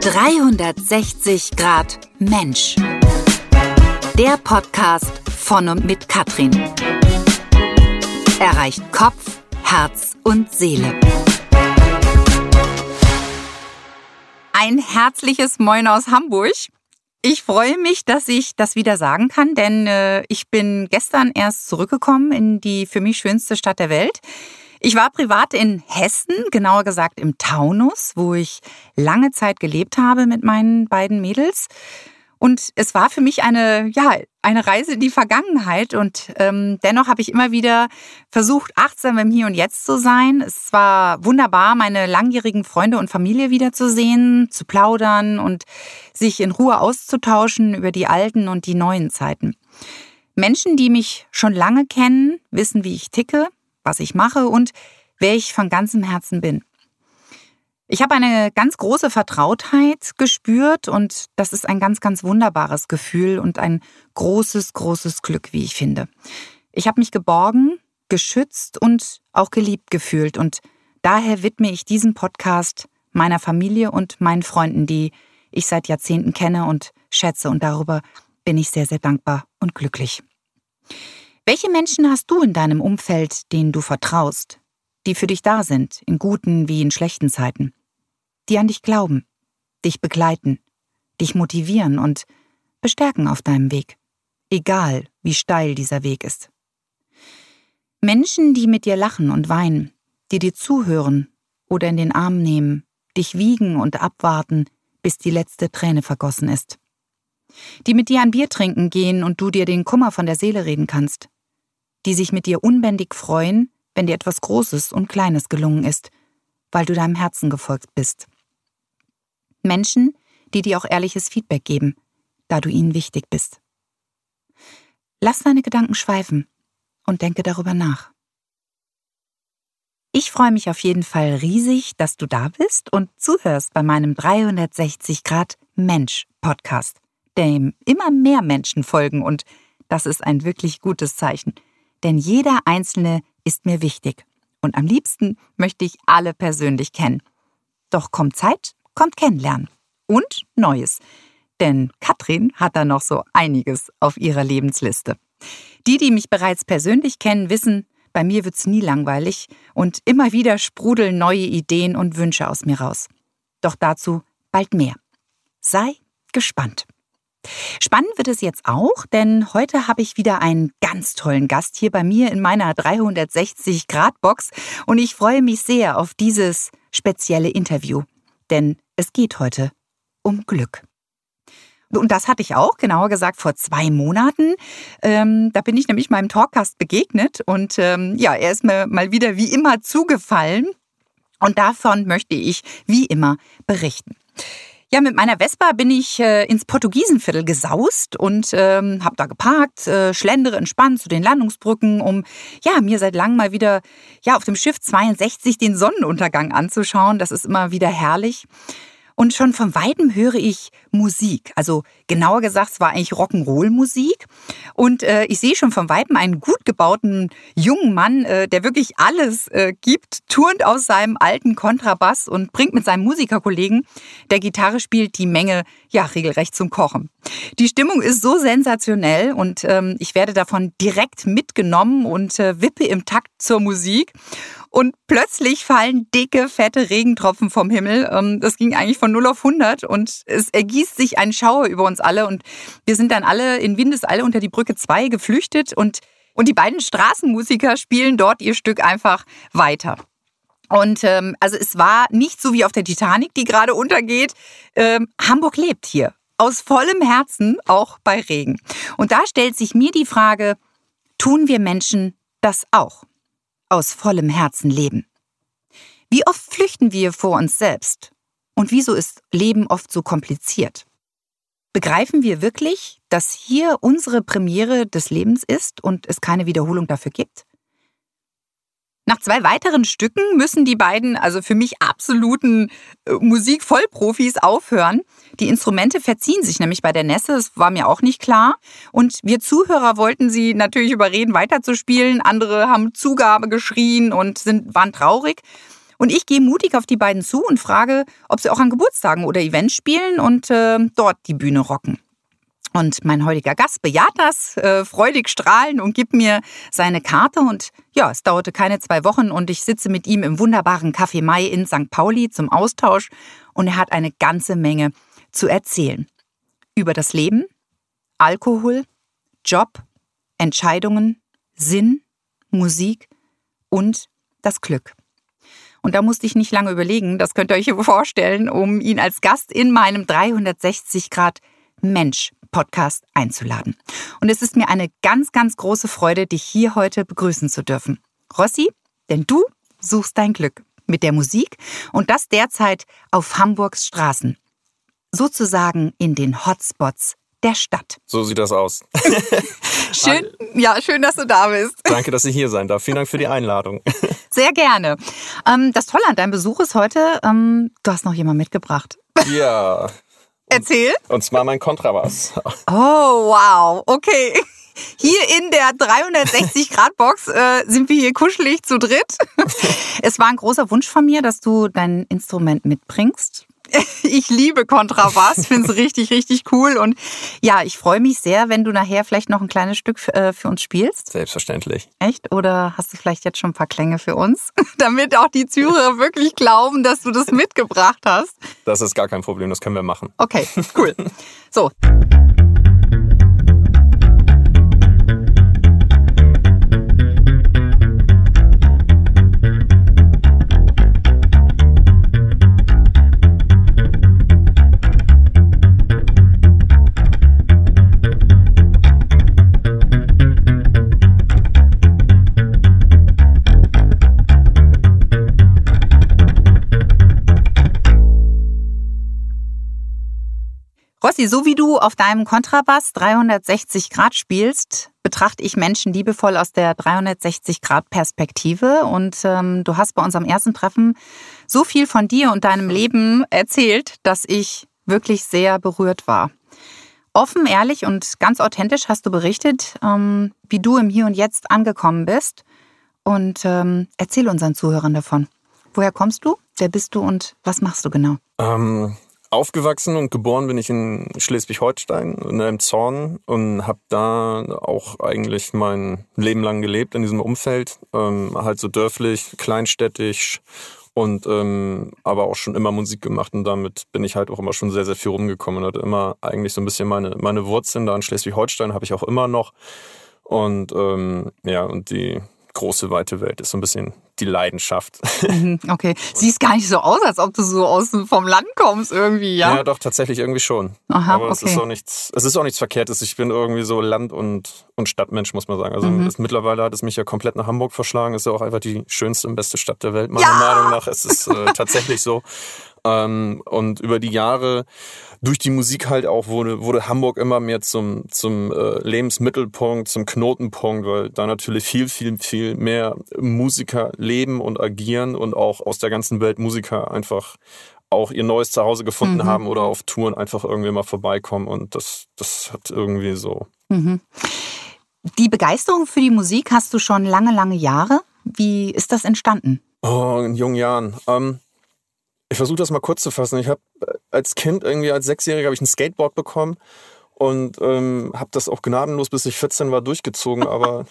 360 Grad Mensch. Der Podcast von und mit Katrin. Erreicht Kopf, Herz und Seele. Ein herzliches Moin aus Hamburg. Ich freue mich, dass ich das wieder sagen kann, denn äh, ich bin gestern erst zurückgekommen in die für mich schönste Stadt der Welt. Ich war privat in Hessen, genauer gesagt im Taunus, wo ich lange Zeit gelebt habe mit meinen beiden Mädels. Und es war für mich eine, ja, eine Reise in die Vergangenheit. Und ähm, dennoch habe ich immer wieder versucht, achtsam im Hier und Jetzt zu sein. Es war wunderbar, meine langjährigen Freunde und Familie wiederzusehen, zu plaudern und sich in Ruhe auszutauschen über die alten und die neuen Zeiten. Menschen, die mich schon lange kennen, wissen, wie ich ticke, was ich mache und wer ich von ganzem Herzen bin. Ich habe eine ganz große Vertrautheit gespürt und das ist ein ganz, ganz wunderbares Gefühl und ein großes, großes Glück, wie ich finde. Ich habe mich geborgen, geschützt und auch geliebt gefühlt und daher widme ich diesen Podcast meiner Familie und meinen Freunden, die ich seit Jahrzehnten kenne und schätze und darüber bin ich sehr, sehr dankbar und glücklich. Welche Menschen hast du in deinem Umfeld, denen du vertraust, die für dich da sind, in guten wie in schlechten Zeiten? die an dich glauben, dich begleiten, dich motivieren und bestärken auf deinem Weg, egal wie steil dieser Weg ist. Menschen, die mit dir lachen und weinen, die dir zuhören oder in den Arm nehmen, dich wiegen und abwarten, bis die letzte Träne vergossen ist. Die mit dir ein Bier trinken gehen und du dir den Kummer von der Seele reden kannst. Die sich mit dir unbändig freuen, wenn dir etwas Großes und Kleines gelungen ist, weil du deinem Herzen gefolgt bist. Menschen, die dir auch ehrliches Feedback geben, da du ihnen wichtig bist. Lass deine Gedanken schweifen und denke darüber nach. Ich freue mich auf jeden Fall riesig, dass du da bist und zuhörst bei meinem 360 Grad Mensch Podcast, dem immer mehr Menschen folgen und das ist ein wirklich gutes Zeichen, denn jeder einzelne ist mir wichtig und am liebsten möchte ich alle persönlich kennen. Doch kommt Zeit, kommt kennenlernen. Und Neues. Denn Katrin hat da noch so einiges auf ihrer Lebensliste. Die, die mich bereits persönlich kennen, wissen, bei mir wird's nie langweilig und immer wieder sprudeln neue Ideen und Wünsche aus mir raus. Doch dazu bald mehr. Sei gespannt. Spannend wird es jetzt auch, denn heute habe ich wieder einen ganz tollen Gast hier bei mir in meiner 360-Grad-Box und ich freue mich sehr auf dieses spezielle Interview. Denn es geht heute um Glück. Und das hatte ich auch, genauer gesagt, vor zwei Monaten. Ähm, da bin ich nämlich meinem Talkcast begegnet und ähm, ja, er ist mir mal wieder wie immer zugefallen. Und davon möchte ich wie immer berichten. Ja, mit meiner Vespa bin ich äh, ins Portugiesenviertel gesaust und ähm, habe da geparkt, äh, schlendere entspannt zu den Landungsbrücken, um ja mir seit langem mal wieder ja auf dem Schiff 62 den Sonnenuntergang anzuschauen. Das ist immer wieder herrlich. Und schon von weitem höre ich Musik. Also genauer gesagt, es war eigentlich Rock'n'Roll-Musik. Und äh, ich sehe schon von weitem einen gut gebauten jungen Mann, äh, der wirklich alles äh, gibt, turnt aus seinem alten Kontrabass und bringt mit seinem Musikerkollegen, der Gitarre spielt, die Menge ja regelrecht zum Kochen. Die Stimmung ist so sensationell und ähm, ich werde davon direkt mitgenommen und äh, wippe im Takt zur Musik und plötzlich fallen dicke, fette Regentropfen vom Himmel. Ähm, das ging eigentlich von 0 auf 100 und es ergießt sich ein Schauer über uns alle und wir sind dann alle in Windeseile unter die Brücke 2 geflüchtet und, und die beiden Straßenmusiker spielen dort ihr Stück einfach weiter. Und ähm, also es war nicht so wie auf der Titanic, die gerade untergeht. Ähm, Hamburg lebt hier aus vollem Herzen, auch bei Regen. Und da stellt sich mir die Frage, tun wir Menschen das auch? Aus vollem Herzen leben. Wie oft flüchten wir vor uns selbst? Und wieso ist Leben oft so kompliziert? Begreifen wir wirklich, dass hier unsere Premiere des Lebens ist und es keine Wiederholung dafür gibt? Nach zwei weiteren Stücken müssen die beiden, also für mich absoluten äh, Musikvollprofis, aufhören. Die Instrumente verziehen sich nämlich bei der Nässe, das war mir auch nicht klar. Und wir Zuhörer wollten sie natürlich überreden, weiterzuspielen. Andere haben Zugabe geschrien und sind, waren traurig. Und ich gehe mutig auf die beiden zu und frage, ob sie auch an Geburtstagen oder Events spielen und äh, dort die Bühne rocken. Und mein heutiger Gast bejaht das, äh, freudig strahlen und gibt mir seine Karte. Und ja, es dauerte keine zwei Wochen und ich sitze mit ihm im wunderbaren Café Mai in St. Pauli zum Austausch und er hat eine ganze Menge zu erzählen. Über das Leben, Alkohol, Job, Entscheidungen, Sinn, Musik und das Glück. Und da musste ich nicht lange überlegen, das könnt ihr euch vorstellen, um ihn als Gast in meinem 360 Grad Mensch Podcast einzuladen. Und es ist mir eine ganz, ganz große Freude, dich hier heute begrüßen zu dürfen. Rossi, denn du suchst dein Glück mit der Musik und das derzeit auf Hamburgs Straßen. Sozusagen in den Hotspots der Stadt. So sieht das aus. schön, ja, schön, dass du da bist. Danke, dass ich hier sein darf. Vielen Dank für die Einladung. Sehr gerne. Ähm, das Tolle an deinem Besuch ist heute, ähm, du hast noch jemanden mitgebracht. Ja. Erzähl. Und zwar mein Kontrabass. Oh, wow. Okay. Hier in der 360-Grad-Box äh, sind wir hier kuschelig zu dritt. Es war ein großer Wunsch von mir, dass du dein Instrument mitbringst. Ich liebe Kontrabass, finde es richtig, richtig cool. Und ja, ich freue mich sehr, wenn du nachher vielleicht noch ein kleines Stück äh, für uns spielst. Selbstverständlich. Echt? Oder hast du vielleicht jetzt schon ein paar Klänge für uns? Damit auch die Zuhörer wirklich glauben, dass du das mitgebracht hast. Das ist gar kein Problem, das können wir machen. Okay, cool. So. Rossi, so wie du auf deinem Kontrabass 360 Grad spielst, betrachte ich Menschen liebevoll aus der 360 Grad Perspektive. Und ähm, du hast bei unserem ersten Treffen so viel von dir und deinem Leben erzählt, dass ich wirklich sehr berührt war. Offen, ehrlich und ganz authentisch hast du berichtet, ähm, wie du im Hier und Jetzt angekommen bist. Und ähm, erzähl unseren Zuhörern davon. Woher kommst du? Wer bist du und was machst du genau? Ähm, Aufgewachsen und geboren bin ich in Schleswig-Holstein, in einem Zorn und habe da auch eigentlich mein Leben lang gelebt in diesem Umfeld. Ähm, halt so dörflich, kleinstädtisch und ähm, aber auch schon immer Musik gemacht und damit bin ich halt auch immer schon sehr, sehr viel rumgekommen und hatte immer eigentlich so ein bisschen meine, meine Wurzeln da in Schleswig-Holstein habe ich auch immer noch. Und ähm, ja, und die große, weite Welt ist so ein bisschen die Leidenschaft. Mhm, okay. Siehst gar nicht so aus, als ob du so aus vom Land kommst irgendwie, ja? Ja, doch, tatsächlich irgendwie schon. Aha, Aber es ist auch nichts, es ist auch nichts Verkehrtes. Ich bin irgendwie so Land- und, und Stadtmensch, muss man sagen. Also mhm. es, mittlerweile hat es mich ja komplett nach Hamburg verschlagen. Ist ja auch einfach die schönste und beste Stadt der Welt, meiner ja! Meinung nach. Es ist äh, tatsächlich so. Ähm, und über die Jahre durch die Musik halt auch wurde, wurde Hamburg immer mehr zum, zum äh, Lebensmittelpunkt, zum Knotenpunkt, weil da natürlich viel, viel, viel mehr Musiker leben und agieren und auch aus der ganzen Welt Musiker einfach auch ihr neues Zuhause gefunden mhm. haben oder auf Touren einfach irgendwie mal vorbeikommen und das, das hat irgendwie so. Mhm. Die Begeisterung für die Musik hast du schon lange, lange Jahre. Wie ist das entstanden? Oh, in jungen Jahren. Ähm, ich versuche das mal kurz zu fassen. Ich habe äh, als Kind irgendwie als Sechsjähriger habe ich ein Skateboard bekommen und ähm, habe das auch gnadenlos, bis ich 14 war, durchgezogen. Aber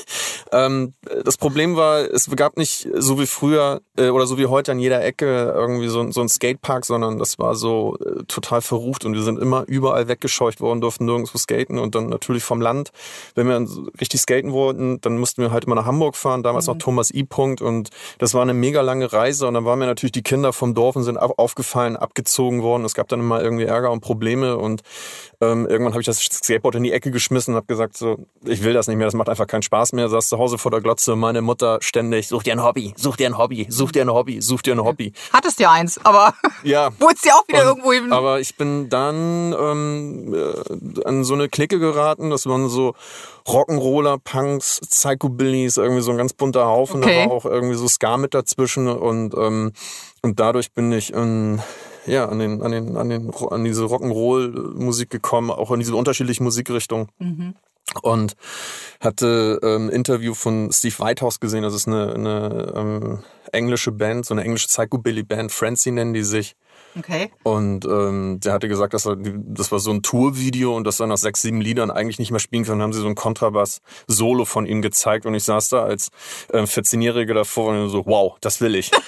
ähm, das Problem war, es gab nicht so wie früher äh, oder so wie heute an jeder Ecke irgendwie so, so ein Skatepark, sondern das war so äh, total verrucht und wir sind immer überall weggescheucht worden, durften nirgendwo skaten und dann natürlich vom Land. Wenn wir richtig skaten wollten, dann mussten wir halt immer nach Hamburg fahren, damals mhm. noch Thomas I. Punkt und das war eine mega lange Reise und dann waren mir natürlich die Kinder vom Dorf und sind aufgefallen, abgezogen worden. Es gab dann immer irgendwie Ärger und Probleme und ähm, irgendwann habe ich das Skateboard in die Ecke geschmissen und habe gesagt, so, ich will das nicht mehr, das macht einfach keinen Spaß mehr. Saß zu Hause vor der Glotze, meine Mutter ständig, such dir ein Hobby, such dir ein Hobby, such dir ein Hobby, such dir ein Hobby. Hattest ja eins, aber ja. wurdest ja auch wieder und, irgendwo hin. Aber ich bin dann ähm, äh, an so eine Clique geraten, das waren so Rock'n'Roller, Punks, Psychobillys, irgendwie so ein ganz bunter Haufen, okay. aber auch irgendwie so Ska mit dazwischen und, ähm, und dadurch bin ich in ja, an, den, an, den, an, den, an diese Rock'n'Roll-Musik gekommen, auch in diese unterschiedlichen Musikrichtungen. Mhm. und hatte ähm, Interview von Steve Whitehouse gesehen. Das ist eine, eine ähm, englische Band, so eine englische Psychobilly-Band, Francie nennen die sich. Okay. Und ähm, der hatte gesagt, dass er, das war so ein Tourvideo und dass er nach sechs, sieben Liedern eigentlich nicht mehr spielen kann. Dann haben sie so ein Kontrabass-Solo von ihm gezeigt und ich saß da als äh, 14-Jähriger davor und so, wow, das will ich. cool.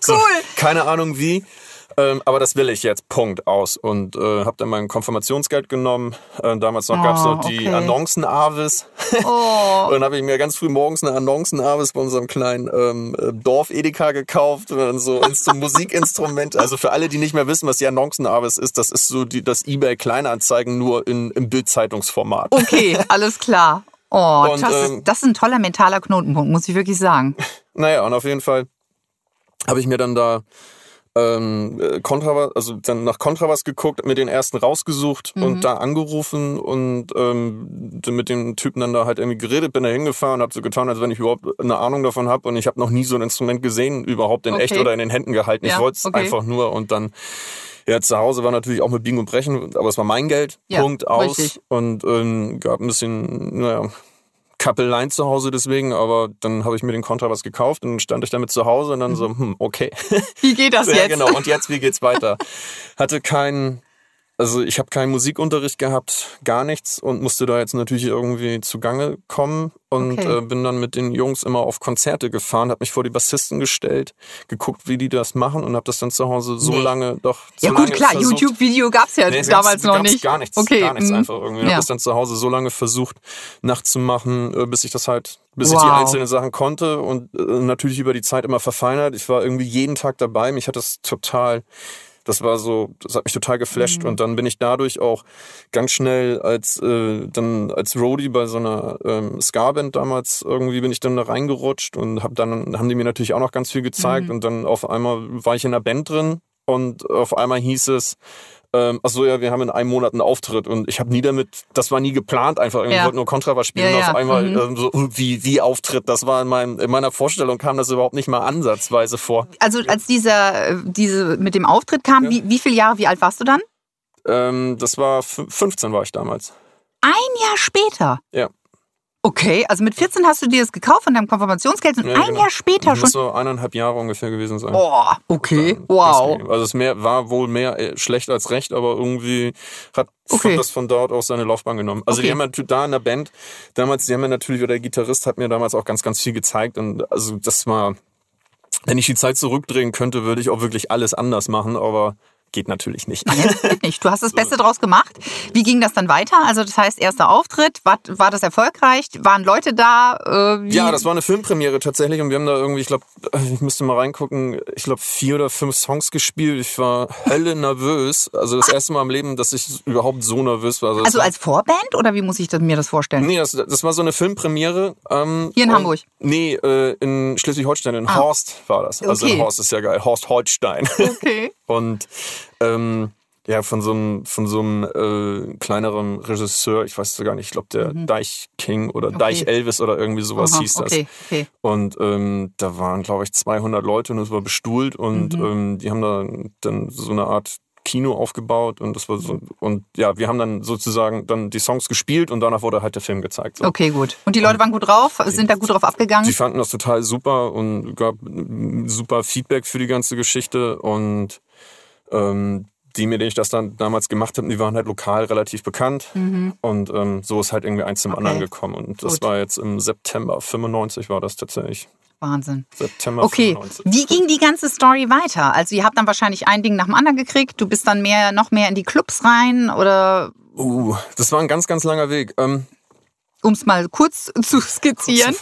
So, keine Ahnung wie. Ähm, aber das will ich jetzt, Punkt, aus. Und äh, habe dann mein Konfirmationsgeld genommen. Äh, damals noch Oh, gab's noch die okay. Annoncen-Avis. Oh. Und dann habe ich mir ganz früh morgens eine Annoncen-Avis bei unserem kleinen ähm, äh, Dorf-Edeka gekauft. Und dann so, so Musikinstrument. Also für alle, die nicht mehr wissen, was die Annoncen-Avis ist, das ist so die, das Ebay-Kleinanzeigen nur in, im Bildzeitungsformat. Okay, alles klar. Oh, Und, das, ähm, ist, das ist ein toller mentaler Knotenpunkt, muss ich wirklich sagen. Naja, und auf jeden Fall habe ich mir dann da ähm, äh, Kontrabass, also dann nach Kontrabass geguckt, mir den ersten rausgesucht Mhm. und da angerufen und ähm, mit dem Typen dann da halt irgendwie geredet, bin da hingefahren, habe so getan, als wenn ich überhaupt eine Ahnung davon habe und ich habe noch nie so ein Instrument gesehen, überhaupt in Okay. echt oder in den Händen gehalten. Ja, ich wollte es okay. einfach nur und dann ja, zu Hause war natürlich auch mit Biegen und Brechen, aber es war mein Geld, Ja, Punkt, aus. richtig. Und ähm, gab ein bisschen, naja, Kappeleien zu Hause deswegen, aber dann habe ich mir den Kontrabass gekauft und stand ich damit zu Hause und dann so, hm, okay. Wie geht das ja, Mhm. jetzt? genau. Und jetzt, wie geht's weiter? Hatte keinen, also ich habe keinen Musikunterricht gehabt, gar nichts und musste da jetzt natürlich irgendwie zugange kommen und Okay. äh, bin dann mit den Jungs immer auf Konzerte gefahren, habe mich vor die Bassisten gestellt, geguckt, wie die das machen und habe das dann zu Hause so Nee. lange doch so Ja gut, lange klar, YouTube-Video gab's ja Nee, es damals noch nicht. Gar nichts, okay. gar nichts mhm. einfach irgendwie. Ich Ja. habe das dann zu Hause so lange versucht nachzumachen, äh, bis ich das halt, bis ich die Wow. einzelnen Sachen konnte und äh, natürlich über die Zeit immer verfeinert. Ich war irgendwie jeden Tag dabei. Mich hat das total, das war so, das hat mich total geflasht Mhm. und dann bin ich dadurch auch ganz schnell als äh, dann als Roadie bei so einer ähm, Ska-Band damals irgendwie bin ich dann da reingerutscht und hab dann haben die mir natürlich auch noch ganz viel gezeigt Mhm. und dann auf einmal war ich in der Band drin und auf einmal hieß es ähm, ach so, ja, wir haben in einem Monat einen Auftritt und ich habe nie damit, das war nie geplant, einfach ich Ja. wollte nur Kontrabass spielen Ja, und auf einmal Mhm. ähm, so, uh, wie, wie Auftritt, das war in, meinem, in meiner Vorstellung kam das überhaupt nicht mal ansatzweise vor. Also als dieser, äh, diese mit dem Auftritt kam, wie, wie viele Jahre, wie alt warst du dann? Ähm, das war, fün- 15 war ich damals. Ein Jahr später. Ja. Okay, also mit 14 hast du dir das gekauft von deinem Konfirmationsgeld und Ja, ein genau. Jahr später Das schon. muss so eineinhalb Jahre ungefähr gewesen sein. Oh, okay, Dann- wow. deswegen. Also es mehr, war wohl mehr äh, schlecht als recht, aber irgendwie hat, Okay. das von dort aus seine Laufbahn genommen. Also Okay. die haben natürlich da in der Band, damals, die haben mir natürlich, oder der Gitarrist hat mir damals auch ganz, ganz viel gezeigt und also das war, wenn ich die Zeit zurückdrehen könnte, würde ich auch wirklich alles anders machen, aber geht natürlich nicht. Ja, geht nicht. Du hast das Beste draus gemacht. Wie ging das dann weiter? Also das heißt, erster Auftritt, war, war das erfolgreich? Waren Leute da? Äh? Ja, das war eine Filmpremiere tatsächlich und wir haben da irgendwie, ich glaube, ich müsste mal reingucken, ich glaube vier oder fünf Songs gespielt. Ich war hölle nervös. Also das erste Mal im Leben, dass ich überhaupt so nervös war. das Also war- als Vorband oder wie muss ich das, mir das vorstellen? Nee, das, das war so eine Filmpremiere. Ähm, Hier in und- Hamburg? Nee, äh, in Schleswig-Holstein, in Ah. Horst war das. Also Okay. in Horst ist ja geil. Horst Holstein. Okay. Und ähm, ja, von so einem, von so einem äh, kleineren Regisseur, ich weiß es gar nicht, ich glaube der Deich King oder Deich Elvis oder irgendwie sowas Mhm. Aha, hieß das. okay, okay. Und ähm, da waren, glaube ich, 200 Leute und es war bestuhlt und Mhm. ähm, die haben da dann so eine Art Kino aufgebaut und das war so und ja, wir haben dann sozusagen dann die Songs gespielt und danach wurde halt der Film gezeigt. So. Okay, gut. Und die Leute waren gut drauf, sind da gut drauf abgegangen? Die fanden das total super und gab super Feedback für die ganze Geschichte und ähm, die, mit denen ich das dann damals gemacht habe, die waren halt lokal relativ bekannt und ähm, so ist halt irgendwie eins zum Mhm. Okay. anderen gekommen und das Gut. war jetzt im September 95 war das tatsächlich. Wahnsinn. September Okay, 95. wie ging die ganze Story weiter? Also ihr habt dann wahrscheinlich ein Ding nach dem anderen gekriegt, du bist dann mehr, noch mehr in die Clubs rein oder Uh, das war ein ganz, ganz langer Weg. Ähm, um es mal kurz zu skizzieren?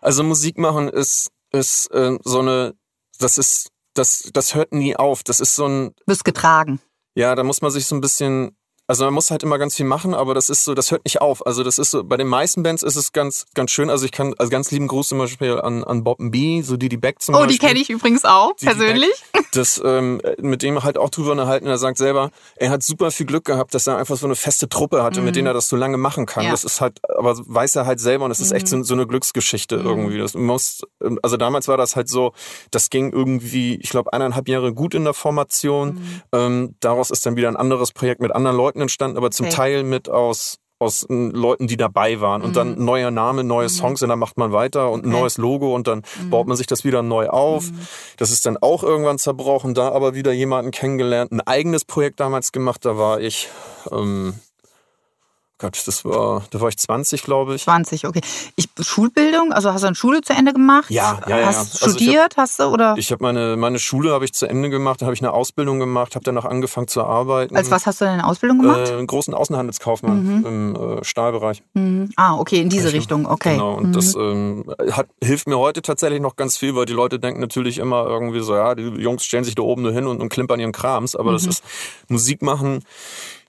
Also Musik machen ist, ist äh, so eine, das ist, das, das hört nie auf. Das ist so ein, Wirst getragen. ja, da muss man sich so ein bisschen, also man muss halt immer ganz viel machen, aber das ist so, das hört nicht auf. Also das ist so, bei den meisten Bands ist es ganz, ganz schön. Also ich kann, also ganz lieben Gruß zum Beispiel an, an Bob B, so Didi Beck zum Oh, Beispiel. die kenne ich übrigens auch, Die- die persönlich. das ähm, mit dem halt auch drüber unterhalten. Er sagt selber, er hat super viel Glück gehabt, dass er einfach so eine feste Truppe hatte, mit denen er das so lange machen kann. Mhm. Ja. Mhm. Das ist halt, aber weiß er halt selber und das ist echt so, so eine Glücksgeschichte irgendwie. Das muss, ähm, also damals war das halt so, das ging irgendwie, ich glaube, eineinhalb Jahre gut in der Formation. Mhm. Ähm, daraus ist dann wieder ein anderes Projekt mit anderen Leuten entstanden, aber zum Okay. Teil mit aus aus äh, Leuten, die dabei waren. Und dann Mhm. neuer Name, neue Songs und dann macht man weiter und ein Okay. neues Logo und dann Mhm. baut man sich das wieder neu auf. Das ist dann auch irgendwann zerbrochen, da aber wieder jemanden kennengelernt, ein eigenes Projekt damals gemacht, da war ich, ähm, Gott, das war, da war ich 20, glaube ich. 20, okay. Ich, Schulbildung, also hast du eine Schule zu Ende gemacht? Ja, ja, ja, Hast ja. du Also ich hab- studiert, hast du, oder? Ich habe meine, meine Schule habe ich zu Ende gemacht, da habe ich eine Ausbildung gemacht, habe danach angefangen zu arbeiten. Als was hast du denn eine Ausbildung gemacht? Äh, einen großen Außenhandelskaufmann im äh, Stahlbereich. Mhm. Ah, okay, in diese Richtung, okay. Genau, und Mhm. das ähm, hat, hilft mir heute tatsächlich noch ganz viel, weil die Leute denken natürlich immer irgendwie so, ja, die Jungs stellen sich da oben nur hin und, und klimpern ihren Krams, aber Mhm. das ist Musik machen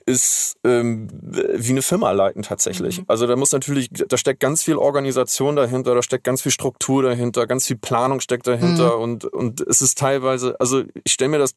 ist ähm, wie eine Firma leiten tatsächlich. Mhm. Also da muss natürlich, da steckt ganz viel Organisation dahinter, da steckt ganz viel Struktur dahinter, ganz viel Planung steckt dahinter Mhm. und, und es ist teilweise, also ich stelle mir das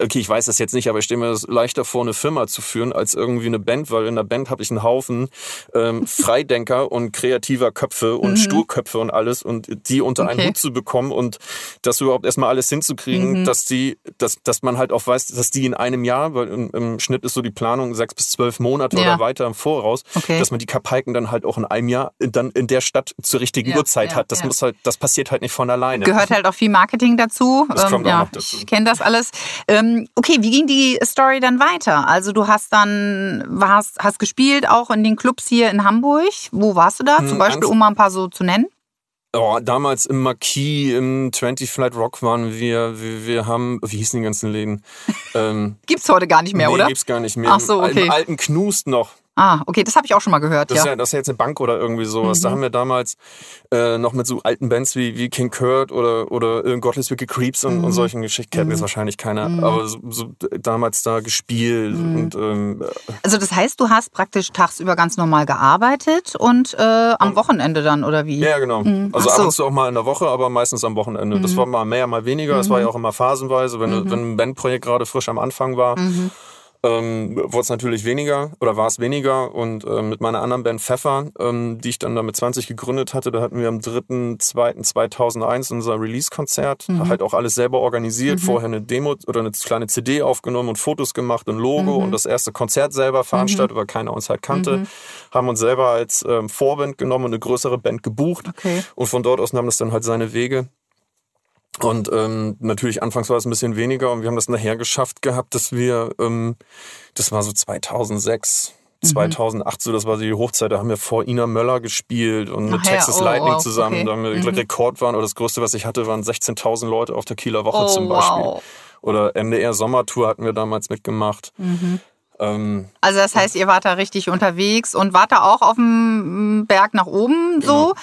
okay, ich weiß das jetzt nicht, aber ich stelle mir das leichter vor, eine Firma zu führen, als irgendwie eine Band, weil in der Band habe ich einen Haufen ähm, Freidenker und kreativer Köpfe und Sturköpfe und alles und die unter einen Okay. Hut zu bekommen und das überhaupt erstmal alles hinzukriegen, dass die, dass, dass man halt auch weiß, dass die in einem Jahr, weil im, im Schnitt ist so die Planung sechs bis zwölf Monate Ja. oder weiter im Voraus, Okay. dass man die Kapalken dann halt auch in einem Jahr in- dann in der Stadt zur richtigen Ja, Uhrzeit ja, hat. Das muss halt, das passiert halt nicht von alleine. Gehört halt auch viel Marketing dazu. Das kommt auch ja, noch dazu. Ich kenne das alles. Ähm, okay, wie ging die Story dann weiter? Also du hast dann warst, hast gespielt auch in den Clubs hier in Hamburg. Wo warst du da? Zum Hm, Beispiel, um mal ein paar so zu nennen. Oh, damals im Marquis, im 20 Flight Rock waren wir, wir, wir haben, wie hießen die ganzen Läden? ähm, Gibt's heute gar nicht mehr, nee, oder? gibt's gar nicht mehr. Ach so, Im- okay. Im alten Knust noch. Ah, okay, das habe ich auch schon mal gehört, Das, ja. ist ja, das ist ja jetzt eine Bank oder irgendwie sowas. Mhm. Da haben wir damals äh, noch mit so alten Bands wie, wie King Kurt oder, oder äh, Godless Wicked Creeps und, Mhm. und solchen Geschichten kennt jetzt wahrscheinlich keiner. Aber so, so damals da gespielt Mhm. und ähm, Also das heißt, du hast praktisch tagsüber ganz normal gearbeitet und äh, am Wochenende dann, oder wie? Ja, genau. Also Ach ab so. Mhm. und zu auch mal in der Woche, aber meistens am Wochenende. Das war mal mehr, mal weniger. Das war ja auch immer phasenweise. Wenn, wenn ein Bandprojekt gerade frisch am Anfang war, Mhm. Ähm, wurde es natürlich weniger oder war es weniger. Und ähm, mit meiner anderen Band Pfeffer, ähm, die ich dann da mit 20 gegründet hatte, da hatten wir am 3.2.2001 unser Release-Konzert. Mhm. Halt auch alles selber organisiert. Vorher eine Demo oder eine kleine CD aufgenommen und Fotos gemacht und Logo Mhm. und das erste Konzert selber veranstaltet, weil keiner uns halt kannte. Haben uns selber als ähm, Vorband genommen und eine größere Band gebucht. Okay. Und von dort aus nahm das dann halt seine Wege. Und ähm, natürlich anfangs war es ein bisschen weniger und wir haben das nachher geschafft gehabt, dass wir, ähm, das war so 2006, Mhm. 2008, so das war die Hochzeit, da haben wir vor Ina Möller gespielt und mit Ach ja, Texas oh, Lightning wow, zusammen. okay. Da haben wir Mhm. Rekord waren oder das größte, was ich hatte, waren 16.000 Leute auf der Kieler Woche Oh, zum Beispiel. wow. Oder MDR Sommertour hatten wir damals mitgemacht. Mhm. Ähm, Also das heißt, ihr wart da richtig unterwegs und wart da auch auf dem Berg nach oben so.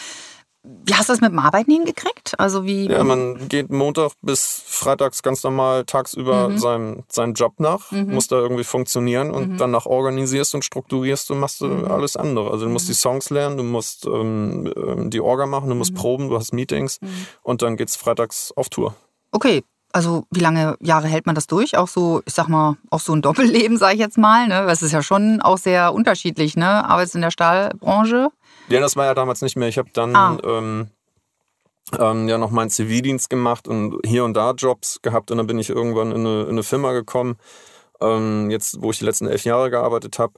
Wie hast du das mit dem Arbeiten hingekriegt? Also wie? Ja, man geht Montag bis Freitags ganz normal tagsüber Mhm. seinem, seinem Job nach, muss da irgendwie funktionieren und Mhm. danach organisierst und strukturierst und machst du alles andere. Also du musst die Songs lernen, du musst ähm, ähm, die Orga machen, du musst Mhm. proben, du hast Meetings und dann geht's freitags auf Tour. Okay. Also wie lange Jahre hält man das durch? Auch so, ich sag mal, auch so ein Doppelleben, sage ich jetzt mal. Ne? Das ist ja schon auch sehr unterschiedlich. Ne? Arbeitest in der Stahlbranche. Ja, das war ja damals nicht mehr. Ich habe dann Ah. ähm, ähm, ja noch meinen Zivildienst gemacht und hier und da Jobs gehabt und dann bin ich irgendwann in eine, in eine Firma gekommen, ähm, jetzt wo ich die letzten elf Jahre gearbeitet habe.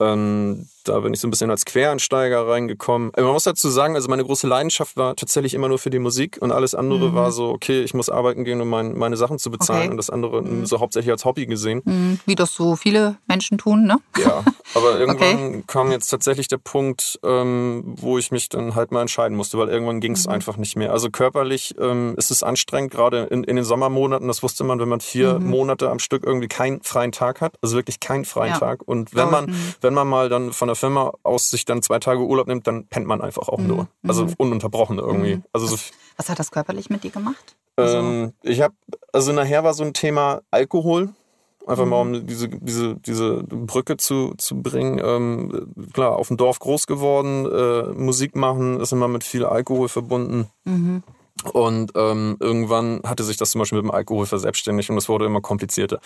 Ähm, da bin ich so ein bisschen als Quereinsteiger reingekommen. Äh, Man muss dazu sagen, also meine große Leidenschaft war tatsächlich immer nur für die Musik und alles andere war so, okay, ich muss arbeiten gehen, um mein, meine Sachen zu bezahlen Okay. und das andere so hauptsächlich als Hobby gesehen. Hm, Wie das so viele Menschen tun, ne? Ja, aber irgendwann kam jetzt tatsächlich der Punkt, ähm, wo ich mich dann halt mal entscheiden musste, weil irgendwann ging es einfach nicht mehr. Also körperlich ähm, ist es anstrengend, gerade in, in den Sommermonaten, das wusste man, wenn man vier Monate am Stück irgendwie keinen freien Tag hat, also wirklich keinen freien Ja. Tag. Und wenn man, wenn man mal dann von der Firma aus sich dann zwei Tage Urlaub nimmt, dann pennt man einfach auch nur. Also ununterbrochen irgendwie. Also so Was hat das körperlich mit dir gemacht? Also ähm, ich habe, also nachher war so ein Thema Alkohol. Einfach mal, Mhm. um diese, diese, diese Brücke zu, zu bringen. Ähm, klar, auf dem Dorf groß geworden, äh, Musik machen ist immer mit viel Alkohol verbunden. Mhm. Und ähm, irgendwann hatte sich das zum Beispiel mit dem Alkohol verselbstständigt und es wurde immer komplizierter.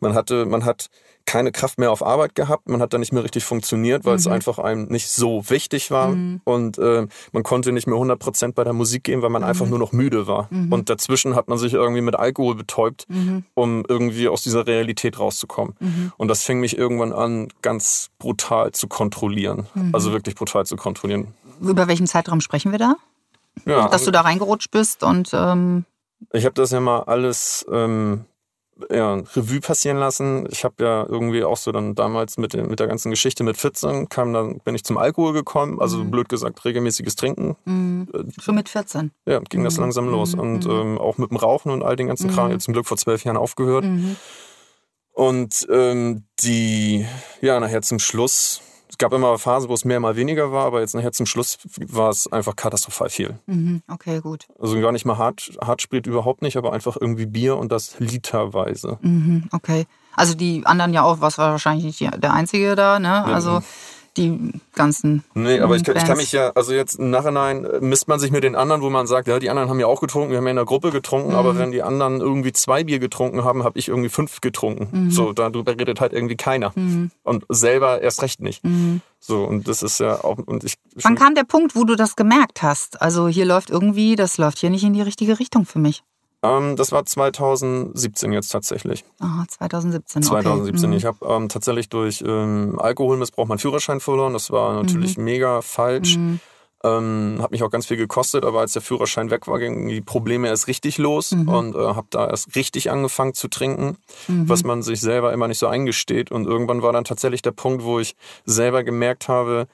Man hatte, man hat keine Kraft mehr auf Arbeit gehabt, man hat da nicht mehr richtig funktioniert, weil mhm. es einfach einem nicht so wichtig war mhm. und äh, man konnte nicht mehr 100 Prozent bei der Musik gehen, weil man mhm. einfach nur noch müde war. Mhm. Und dazwischen hat man sich irgendwie mit Alkohol betäubt, mhm. um irgendwie aus dieser Realität rauszukommen. Mhm. Und das fing mich irgendwann an, ganz brutal zu kontrollieren. Also wirklich brutal zu kontrollieren. Über welchen Zeitraum sprechen wir da? Ja, dass du da reingerutscht bist und. Ähm ich habe das ja mal alles ähm, ja, Revue passieren lassen. Ich habe ja irgendwie auch so dann damals mit, mit der ganzen Geschichte mit 14 kam dann bin ich zum Alkohol gekommen, also mhm. blöd gesagt regelmäßiges Trinken. Mhm. Schon mit 14? Ja, ging mhm. das langsam los mhm. und mhm. ähm, auch mit dem Rauchen und all den ganzen Kram. Jetzt zum Glück vor zwölf Jahren aufgehört. Mhm. Und ähm, die, ja, nachher zum Schluss es gab immer Phasen, wo es mehr mal weniger war, aber jetzt nachher zum Schluss war es einfach katastrophal viel. Mhm, okay, gut. Also gar nicht mal hart, hart spielt überhaupt nicht, aber einfach irgendwie Bier und das literweise. Mhm, okay. Also die anderen ja auch, was war wahrscheinlich nicht der Einzige da, ne? Ja, also die ganzen. Nee, aber ich, ich, kann mich ja, also jetzt im Nachhinein äh, misst man sich mit den anderen, wo man sagt, ja, die anderen haben ja auch getrunken, wir haben ja in der Gruppe getrunken, mhm. aber wenn die anderen irgendwie zwei Bier getrunken haben, habe ich irgendwie fünf getrunken. Mhm. So, darüber redet halt irgendwie keiner. Mhm. Und selber erst recht nicht. Mhm. So, und das ist ja auch, und ich. Wann kam der Punkt, wo du das gemerkt hast? Also hier läuft irgendwie, das läuft hier nicht in die richtige Richtung für mich. Ähm, das war 2017 jetzt tatsächlich. Ah, 2017. 2017. Okay. Ich habe ähm, tatsächlich durch ähm, Alkoholmissbrauch meinen Führerschein verloren. Das war natürlich mhm. mega falsch. Mhm. Ähm, hat mich auch ganz viel gekostet, aber als der Führerschein weg war, gingen die Probleme erst richtig los mhm. und äh, habe da erst richtig angefangen zu trinken, mhm. was man sich selber immer nicht so eingesteht. Und irgendwann war dann tatsächlich der Punkt, wo ich selber gemerkt habe,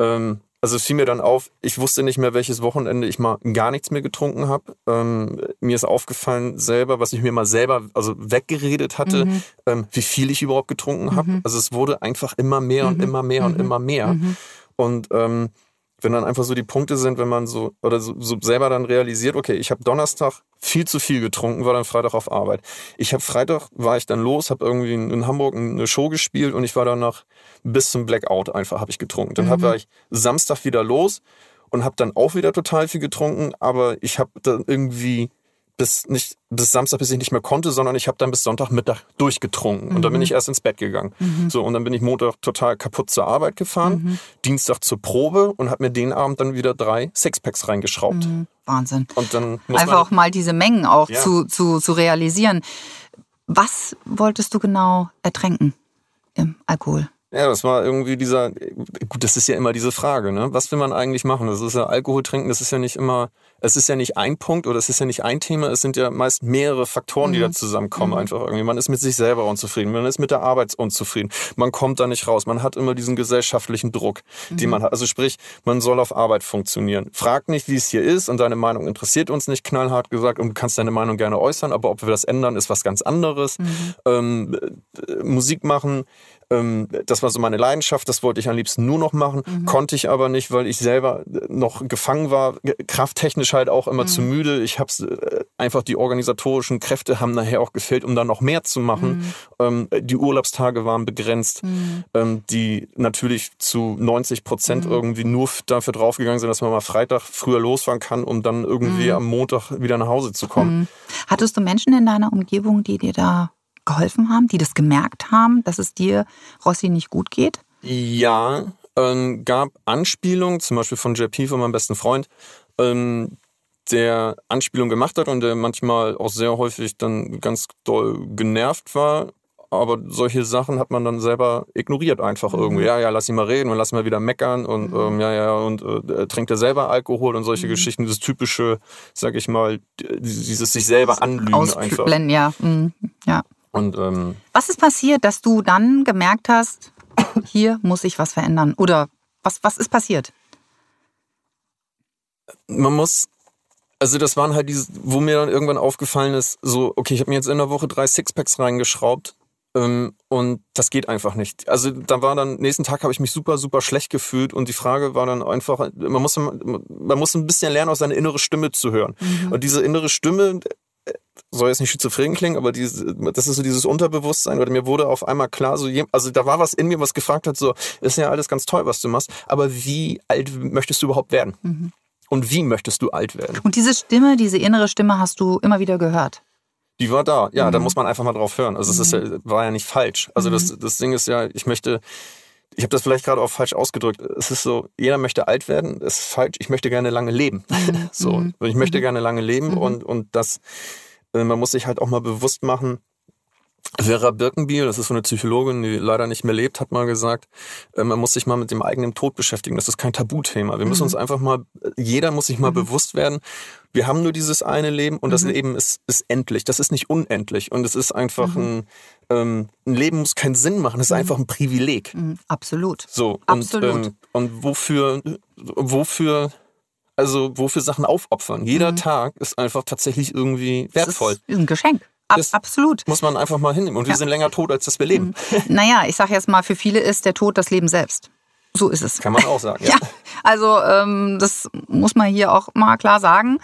ähm, also es fiel mir dann auf, ich wusste nicht mehr, welches Wochenende ich mal gar nichts mehr getrunken habe. Ähm, mir ist aufgefallen selber, was ich mir mal selber also weggeredet hatte, mhm. ähm, wie viel ich überhaupt getrunken habe. Mhm. Also es wurde einfach immer mehr und mhm. immer mehr und mhm. immer mehr. Mhm. Und ähm, wenn dann einfach so die Punkte sind, wenn man so oder so, so selber dann realisiert, okay, ich habe Donnerstag viel zu viel getrunken, war dann Freitag auf Arbeit. Ich habe Freitag war ich dann los, habe irgendwie in Hamburg eine Show gespielt und ich war danach bis zum Blackout einfach habe ich getrunken. Dann mhm. war ich Samstag wieder los und habe dann auch wieder total viel getrunken, aber ich habe dann irgendwie bis nicht bis Samstag, bis ich nicht mehr konnte, sondern ich habe dann bis Sonntagmittag durchgetrunken mhm. und dann bin mhm. ich erst ins Bett gegangen. Mhm. So und dann bin ich Montag total kaputt zur Arbeit gefahren, mhm. Dienstag zur Probe und habe mir den Abend dann wieder drei Sixpacks reingeschraubt. Mhm. Wahnsinn. Und dann einfach auch mal diese Mengen auch ja. zu, zu, zu realisieren. Was wolltest du genau ertränken im Alkohol? Ja, das war irgendwie dieser, gut, das ist ja immer diese Frage, ne? Was will man eigentlich machen? Das ist ja Alkohol trinken, das ist ja nicht immer, es ist ja nicht ein Punkt oder es ist ja nicht ein Thema, es sind ja meist mehrere Faktoren, die mhm. da zusammenkommen mhm. einfach irgendwie. Man ist mit sich selber unzufrieden, man ist mit der Arbeit unzufrieden, man kommt da nicht raus, man hat immer diesen gesellschaftlichen Druck, mhm. den man hat. Also sprich, man soll auf Arbeit funktionieren. Frag nicht, wie es hier ist und deine Meinung interessiert uns nicht, knallhart gesagt, und du kannst deine Meinung gerne äußern, aber ob wir das ändern, ist was ganz anderes. Mhm. Ähm, äh, Musik machen, ähm, das war so meine Leidenschaft, das wollte ich am liebsten nur noch machen, mhm. konnte ich aber nicht, weil ich selber äh, noch gefangen war, krafttechnisch halt auch immer mhm. zu müde. Ich habe äh, einfach die organisatorischen Kräfte haben nachher auch gefehlt, um da noch mehr zu machen. Mhm. Ähm, die Urlaubstage waren begrenzt, mhm. ähm, die natürlich zu 90 Prozent mhm. irgendwie nur dafür draufgegangen sind, dass man mal Freitag früher losfahren kann, um dann irgendwie mhm. am Montag wieder nach Hause zu kommen. Hattest du Menschen in deiner Umgebung, die dir da geholfen haben, die das gemerkt haben, dass es dir, Rossi, nicht gut geht? Ja, ähm, gab Anspielungen, zum Beispiel von JP, von meinem besten Freund, ähm, der Anspielung gemacht hat und der manchmal auch sehr häufig dann ganz doll genervt war. Aber solche Sachen hat man dann selber ignoriert einfach mhm. irgendwie. Ja, ja, lass ihn mal reden und lass ihn mal wieder meckern und mhm. ähm, ja, ja, und äh, trinkt er selber Alkohol und solche mhm. Geschichten. Dieses typische, sag ich mal, dieses sich selber anlügen Ausblenden, einfach. ja. Mhm. ja. Und, ähm, was ist passiert, dass du dann gemerkt hast, hier muss ich was verändern? Oder was, was ist passiert? Man muss, also das waren halt diese, wo mir dann irgendwann aufgefallen ist, so, okay, ich habe mir jetzt in der Woche drei Sixpacks reingeschraubt ähm, und das geht einfach nicht. Also da war dann, nächsten Tag habe ich mich super, super schlecht gefühlt und die Frage war dann einfach, man muss, man muss ein bisschen lernen, auf seine innere Stimme zu hören. Mhm. Und diese innere Stimme, soll jetzt nicht schizophren klingen, aber diese, das ist so dieses Unterbewusstsein oder mir wurde auf einmal klar, so, also da war was in mir, was gefragt hat, so, ist ja alles ganz toll, was du machst, aber wie alt möchtest du überhaupt werden? Mhm. und wie möchtest du alt werden? Und diese Stimme, diese innere Stimme hast du immer wieder gehört. Die war da. Ja, Mhm. da muss man einfach mal drauf hören. Also es ist ja, war ja nicht falsch. Also das, das Ding ist ja, ich möchte, ich habe das vielleicht gerade auch falsch ausgedrückt. Es ist so, jeder möchte alt werden. Das ist falsch. Ich möchte gerne lange leben. so, ich möchte gerne lange leben und und das, man muss sich halt auch mal bewusst machen. Vera Birkenbiel, das ist so eine Psychologin, die leider nicht mehr lebt, hat mal gesagt, äh, man muss sich mal mit dem eigenen Tod beschäftigen. Das ist kein Tabuthema. Wir müssen uns einfach mal, jeder muss sich mal bewusst werden, wir haben nur dieses eine Leben und das Leben ist, ist endlich. Das ist nicht unendlich. Und es ist einfach ein, ähm, ein Leben muss keinen Sinn machen. Es ist einfach ein Privileg. Mhm, absolut. So. Absolut. Und, ähm, und wofür, wofür, also wofür Sachen aufopfern. Jeder Tag ist einfach tatsächlich irgendwie wertvoll. Das ist ein Geschenk. Ab, Das- absolut. Muss man einfach mal hinnehmen. Und wir Ja. sind länger tot, als dass wir leben. Naja, ich sage jetzt mal, für viele ist der Tod das Leben selbst. So ist es. Kann man auch sagen. Ja, also ähm, das muss man hier auch mal klar sagen.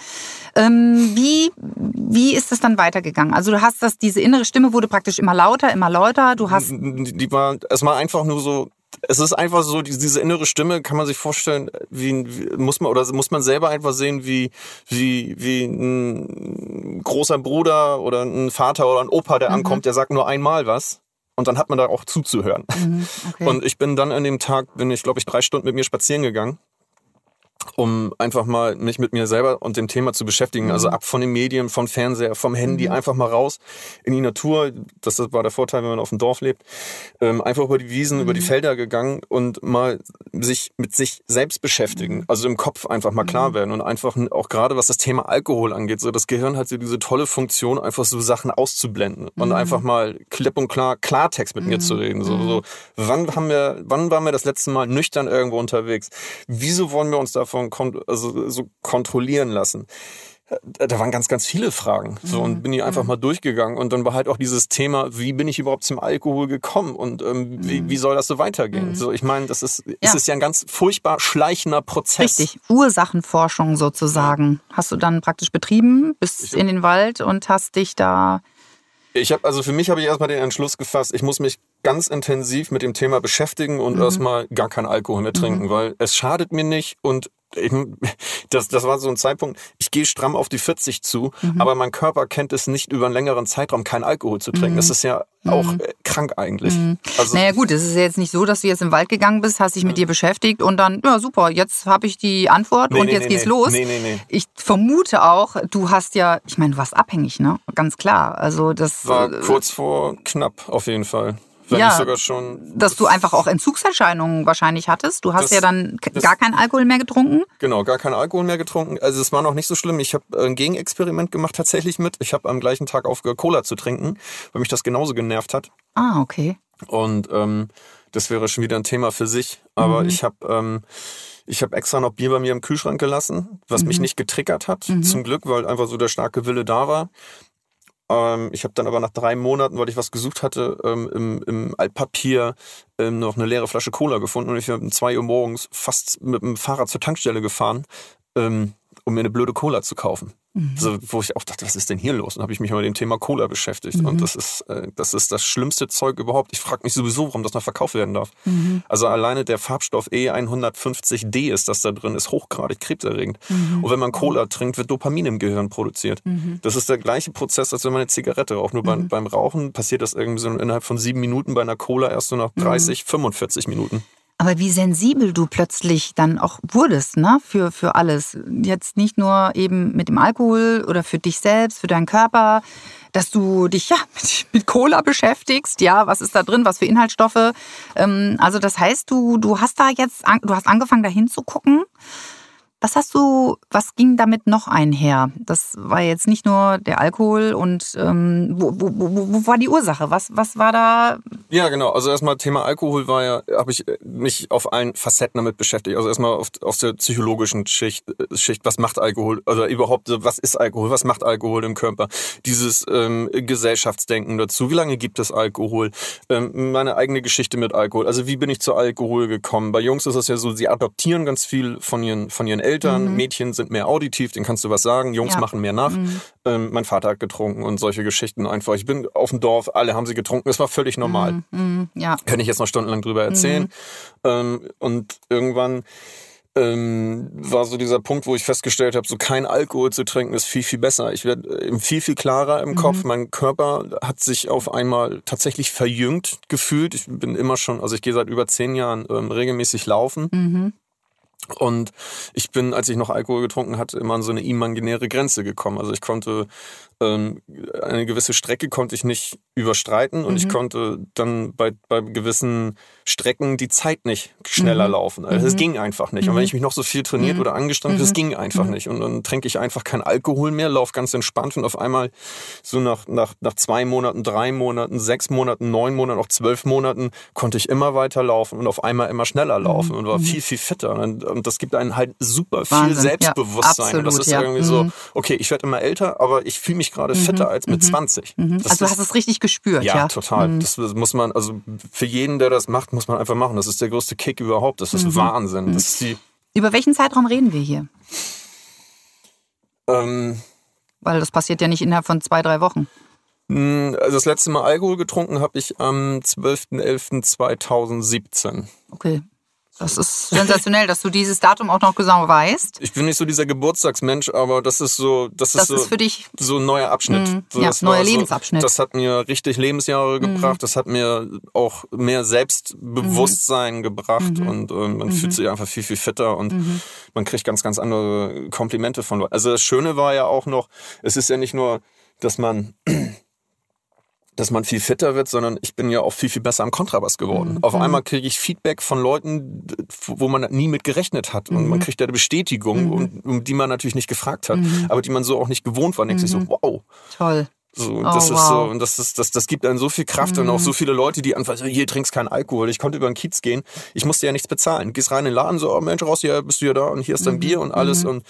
Ähm, wie, wie ist es dann weitergegangen? Also du hast das, diese innere Stimme wurde praktisch immer lauter, immer lauter. Du hast, die war, es war einfach nur so, es ist einfach so, die- diese innere Stimme kann man sich vorstellen, wie, wie muss man, oder muss man selber einfach sehen, wie, wie, wie ein großer Bruder oder ein Vater oder ein Opa, der ankommt, der sagt nur einmal was. Und dann hat man da auch zuzuhören. okay. Und ich bin dann an dem Tag, bin ich, glaube ich, drei Stunden mit mir spazieren gegangen, um einfach mal mich mit mir selber und dem Thema zu beschäftigen. Also ab von den Medien, vom Fernseher, vom Handy, einfach mal raus in die Natur. Das war der Vorteil, wenn man auf dem Dorf lebt. Ähm, einfach über die Wiesen, über die Felder gegangen und mal sich mit sich selbst beschäftigen. Also im Kopf einfach mal klar werden und einfach auch gerade was das Thema Alkohol angeht, so das Gehirn hat so diese tolle Funktion, einfach so Sachen auszublenden und einfach mal klipp und klar Klartext mit mir zu reden. So, so, wann haben wir, wann waren wir das letzte Mal nüchtern irgendwo unterwegs? Wieso wollen wir uns davon kon also, so kontrollieren lassen? Da da waren ganz, ganz viele Fragen. So, und bin die einfach mal durchgegangen. Und dann war halt auch dieses Thema, wie bin ich überhaupt zum Alkohol gekommen und ähm, wie, wie soll das so weitergehen? So, ich meine, das ist, Ja. es ist ja ein ganz furchtbar schleichender Prozess. richtig, Ursachenforschung sozusagen. Hast du dann praktisch betrieben, bist in den Wald und hast dich da. Ich habe also für mich habe ich erstmal den Entschluss gefasst, ich muss mich ganz intensiv mit dem Thema beschäftigen und erstmal gar keinen Alkohol mehr trinken, weil es schadet mir nicht und ich, das, das war so ein Zeitpunkt, ich gehe stramm auf die 40 zu, aber mein Körper kennt es nicht über einen längeren Zeitraum, keinen Alkohol zu trinken. Das ist ja auch äh, krank eigentlich. Also, Naja gut, es ist ja jetzt nicht so, dass du jetzt im Wald gegangen bist, hast dich mit dir beschäftigt und dann, ja super, jetzt habe ich die Antwort Nee, und nee, jetzt nee, geht's los. Nee, nee, nee. Ich vermute auch, du hast ja, ich meine, du warst abhängig, ne? Ganz klar. Also das war äh, kurz vor knapp auf jeden Fall. Wenn Ja. sogar schon. dass du einfach auch Entzugserscheinungen wahrscheinlich hattest. Du hast Das- ja dann gar keinen Alkohol mehr getrunken. Genau, gar keinen Alkohol mehr getrunken. Also es war noch nicht so schlimm. Ich habe ein Gegenexperiment gemacht tatsächlich mit. Ich habe am gleichen Tag aufgehört, Cola zu trinken, weil mich das genauso genervt hat. Ah, okay. Und ähm, das wäre schon wieder ein Thema für sich. Aber ich habe ähm, ich habe extra noch Bier bei mir im Kühlschrank gelassen, was mich nicht getriggert hat, zum Glück, weil einfach so der starke Wille da war. Ähm, ich habe dann aber nach drei Monaten, weil ich was gesucht hatte, ähm, im, im Altpapier ähm, noch eine leere Flasche Cola gefunden und ich bin um zwei Uhr morgens fast mit dem Fahrrad zur Tankstelle gefahren, ähm, um mir eine blöde Cola zu kaufen. So, wo ich auch dachte, was ist denn hier los? Und habe ich mich mal mit dem Thema Cola beschäftigt. Und das ist, äh, das ist das schlimmste Zeug überhaupt. Ich frage mich sowieso, warum das noch verkauft werden darf. Also alleine der Farbstoff E150D ist das da drin, ist hochgradig krebserregend. Und wenn man Cola trinkt, wird Dopamin im Gehirn produziert. Das ist der gleiche Prozess, als wenn man eine Zigarette raucht. Nur beim, beim Rauchen passiert das irgendwie so innerhalb von sieben Minuten, bei einer Cola erst so nach 30, 45 Minuten. Aber wie sensibel du plötzlich dann auch wurdest, ne? Für, für alles. Jetzt nicht nur eben mit dem Alkohol oder für dich selbst, für deinen Körper, dass du dich ja mit, mit Cola beschäftigst. Ja, was ist da drin? Was für Inhaltsstoffe? Ähm, also, das heißt, du, du hast da jetzt, an, du hast angefangen, da hinzugucken. Was hast du, was ging damit noch einher? Das war jetzt nicht nur der Alkohol und ähm, wo, wo, wo, wo war die Ursache? Was, was war da? Ja, genau. Also erstmal Thema Alkohol war ja, habe ich äh, mich auf allen Facetten damit beschäftigt. Also erstmal auf, auf der psychologischen Schicht, äh, Schicht, was macht Alkohol? Oder überhaupt, was ist Alkohol? Was macht Alkohol im Körper? Dieses ähm, Gesellschaftsdenken dazu. Wie lange gibt es Alkohol? Ähm, meine eigene Geschichte mit Alkohol. Also wie bin ich zu Alkohol gekommen? Bei Jungs ist es ja so, sie adoptieren ganz viel von ihren, von ihren Eltern. Mädchen sind mehr auditiv, denen kannst du was sagen. Jungs Ja. machen mehr nach. Ähm, mein Vater hat getrunken und solche Geschichten einfach. Ich bin auf dem Dorf, alle haben sie getrunken. Es war völlig normal Hm, ja. kann ich jetzt noch stundenlang drüber erzählen. Ähm, und irgendwann ähm, war so dieser Punkt, wo ich festgestellt habe, so kein Alkohol zu trinken ist viel, viel besser. Ich werde äh, viel, viel klarer im mhm. Kopf. Mein Körper hat sich auf einmal tatsächlich verjüngt gefühlt. Ich bin immer schon, also ich gehe seit über zehn Jahren ähm, regelmäßig laufen. Mhm. Und ich bin, als ich noch Alkohol getrunken hatte, immer an so eine imaginäre Grenze gekommen. Also ich konnte ähm, eine gewisse Strecke konnte ich nicht überstreiten und mhm. ich konnte dann bei, bei gewissen Strecken die Zeit nicht schneller mhm. laufen. Also es mhm. ging einfach nicht. Und wenn mhm. ich mich noch so viel trainiert mhm. oder angestrengt habe, es ging einfach nicht. Und dann trinke ich einfach kein Alkohol mehr, laufe ganz entspannt und auf einmal so nach, nach, nach zwei Monaten, drei Monaten, sechs Monaten, neun Monaten, auch zwölf Monaten konnte ich immer weiter laufen und auf einmal immer schneller laufen und war viel, viel fitter. Und, und das gibt einen halt super Wahnsinn. viel Selbstbewusstsein. Ja, absolut, und das ist ja. irgendwie so, okay, ich werde immer älter, aber ich fühle mich gerade fitter als mit 20. Also du hast es richtig gespürt, ja? Ja, total. Das muss man, also für jeden, der das macht, muss man einfach machen. Das ist der größte Kick überhaupt. Das ist mhm. Wahnsinn. Das ist die Über welchen Zeitraum reden wir hier? Ähm, Weil das passiert ja nicht innerhalb von zwei, drei Wochen. Hm, also das letzte Mal Alkohol getrunken habe ich am 12.11.2017. Okay, das ist sensationell, dass du dieses Datum auch noch genau weißt. Ich bin nicht so dieser Geburtstagsmensch, aber das ist so, das ist, das so, ist für dich so ein neuer Abschnitt. Mm, ja, neuer Lebensabschnitt. So, das hat mir richtig Lebensjahre mm. gebracht. Das hat mir auch mehr Selbstbewusstsein mm. gebracht -hmm. und äh, man fühlt sich einfach viel, viel fitter und man kriegt ganz, ganz andere Komplimente von Leuten. Also das Schöne war ja auch noch, es ist ja nicht nur, dass man dass man viel fitter wird, sondern ich bin ja auch viel, viel besser am Kontrabass geworden. Mhm. Auf einmal kriege ich Feedback von Leuten, wo man nie mit gerechnet hat. Und mhm. man kriegt ja eine Bestätigung, mhm. um, um, die man natürlich nicht gefragt hat, mhm. aber die man so auch nicht gewohnt war. Und denkt sich so, mhm. wow. Toll. So, oh, das ist wow. so, und das ist, das, das gibt einem so viel Kraft und auch so viele Leute, die einfach so, hier trinkst keinen Alkohol. Ich konnte über den Kiez gehen. Ich musste ja nichts bezahlen. Gehst rein in den Laden, so, oh Mensch, raus, hier bist du ja da und hier ist dein Bier und alles und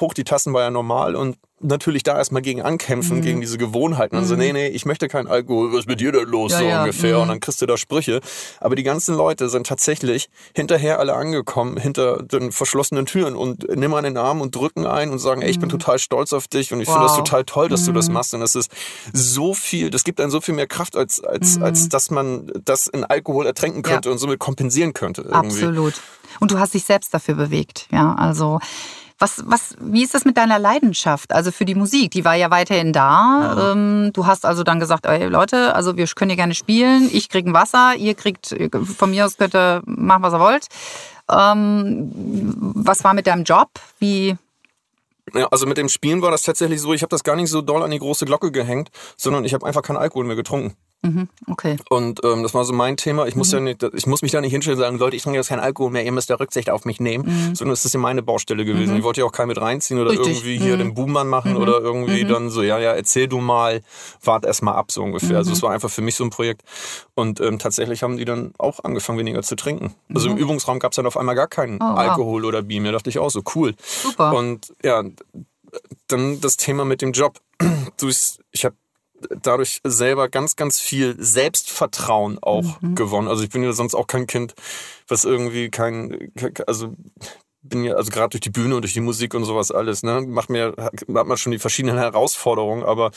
hoch die Tassen war ja normal und natürlich da erstmal gegen ankämpfen, mhm. gegen diese Gewohnheiten. Also, mhm. nee, nee, ich möchte keinen Alkohol, was ist mit dir denn los, ja, so ja. ungefähr. Mhm. Und dann kriegst du da Sprüche. Aber die ganzen Leute sind tatsächlich hinterher alle angekommen, hinter den verschlossenen Türen und nehmen an den Arm und drücken ein und sagen, ey, ich bin mhm. total stolz auf dich und ich wow. finde das total toll, dass du das mhm. machst. Und das ist so viel, das gibt einem so viel mehr Kraft, als, als, als mhm. dass man das in Alkohol ertränken könnte ja. und somit kompensieren könnte. Irgendwie. Absolut. Und du hast dich selbst dafür bewegt, ja. Also was, was, wie ist das mit deiner Leidenschaft? Also für die Musik, die war ja weiterhin da. Ja. Ähm, du hast also dann gesagt, ey Leute, also wir können hier gerne spielen. Ich krieg ein Wasser, ihr kriegt, von mir aus könnt ihr machen, was ihr wollt. Ähm, was war mit deinem Job? Wie, ja, also mit dem Spielen war das tatsächlich so, ich habe das gar nicht so doll an die große Glocke gehängt, sondern ich habe einfach keinen Alkohol mehr getrunken. Mhm, okay. Und ähm, das war so mein Thema. Ich muss mhm. ja nicht, ich muss mich da nicht hinstellen und sagen, Leute, ich trinke jetzt keinen Alkohol mehr, ihr müsst da Rücksicht auf mich nehmen, mhm. sondern es ist ja meine Baustelle gewesen. Mhm. Ich wollte ja auch keinen mit reinziehen oder Richtig. irgendwie hier mhm. den Buhmann machen oder irgendwie dann so, ja, ja, erzähl du mal, wart erst mal ab, so ungefähr. Also es war einfach für mich so ein Projekt. Und ähm, tatsächlich haben die dann auch angefangen, weniger zu trinken. Also im Übungsraum gab es dann auf einmal gar keinen oh, Alkohol wow. oder Bier mehr. Da dachte ich auch so, cool. Super. Und ja, dann das Thema mit dem Job. Ich habe dadurch selber ganz, ganz viel Selbstvertrauen auch mhm. gewonnen. Also ich bin ja sonst auch kein Kind, was irgendwie kein, also bin ja, also gerade durch die Bühne und durch die Musik und sowas alles, ne, macht mir, hat man schon die verschiedenen Herausforderungen, aber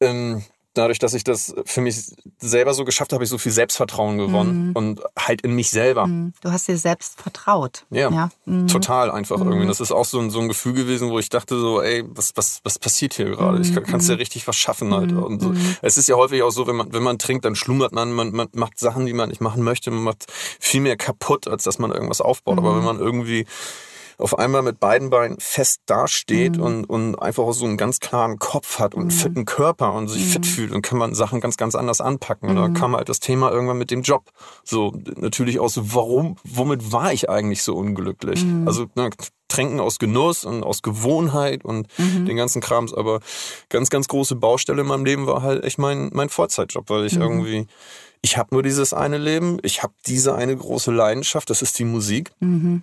ähm, dadurch, dass ich das für mich selber so geschafft habe, habe ich so viel Selbstvertrauen gewonnen mhm. und halt in mich selber. Mhm. Du hast dir selbst vertraut. Ja, ja. Mhm. total einfach mhm. irgendwie. Das ist auch so ein, so ein Gefühl gewesen, wo ich dachte so, ey, was, was, was passiert hier gerade? Ich kann, ja mhm. richtig was schaffen halt. Mhm. Und so. Es ist ja häufig auch so, wenn man, wenn man trinkt, dann schlummert man, man, man macht Sachen, die man nicht machen möchte, man macht viel mehr kaputt, als dass man irgendwas aufbaut. Aber wenn man irgendwie auf einmal mit beiden Beinen fest dasteht mhm. und, und einfach so einen ganz klaren Kopf hat und einen mhm. fitten Körper und sich mhm. fit fühlt, dann kann man Sachen ganz, ganz anders anpacken. Und da mhm. kam halt das Thema irgendwann mit dem Job. So, natürlich auch so, warum, womit war ich eigentlich so unglücklich? Mhm. Also, ne, Tränken aus Genuss und aus Gewohnheit und mhm. den ganzen Krams. Aber ganz, ganz große Baustelle in meinem Leben war halt echt mein, mein Vollzeitjob, weil ich mhm. irgendwie, ich habe nur dieses eine Leben, ich habe diese eine große Leidenschaft, das ist die Musik. Mhm.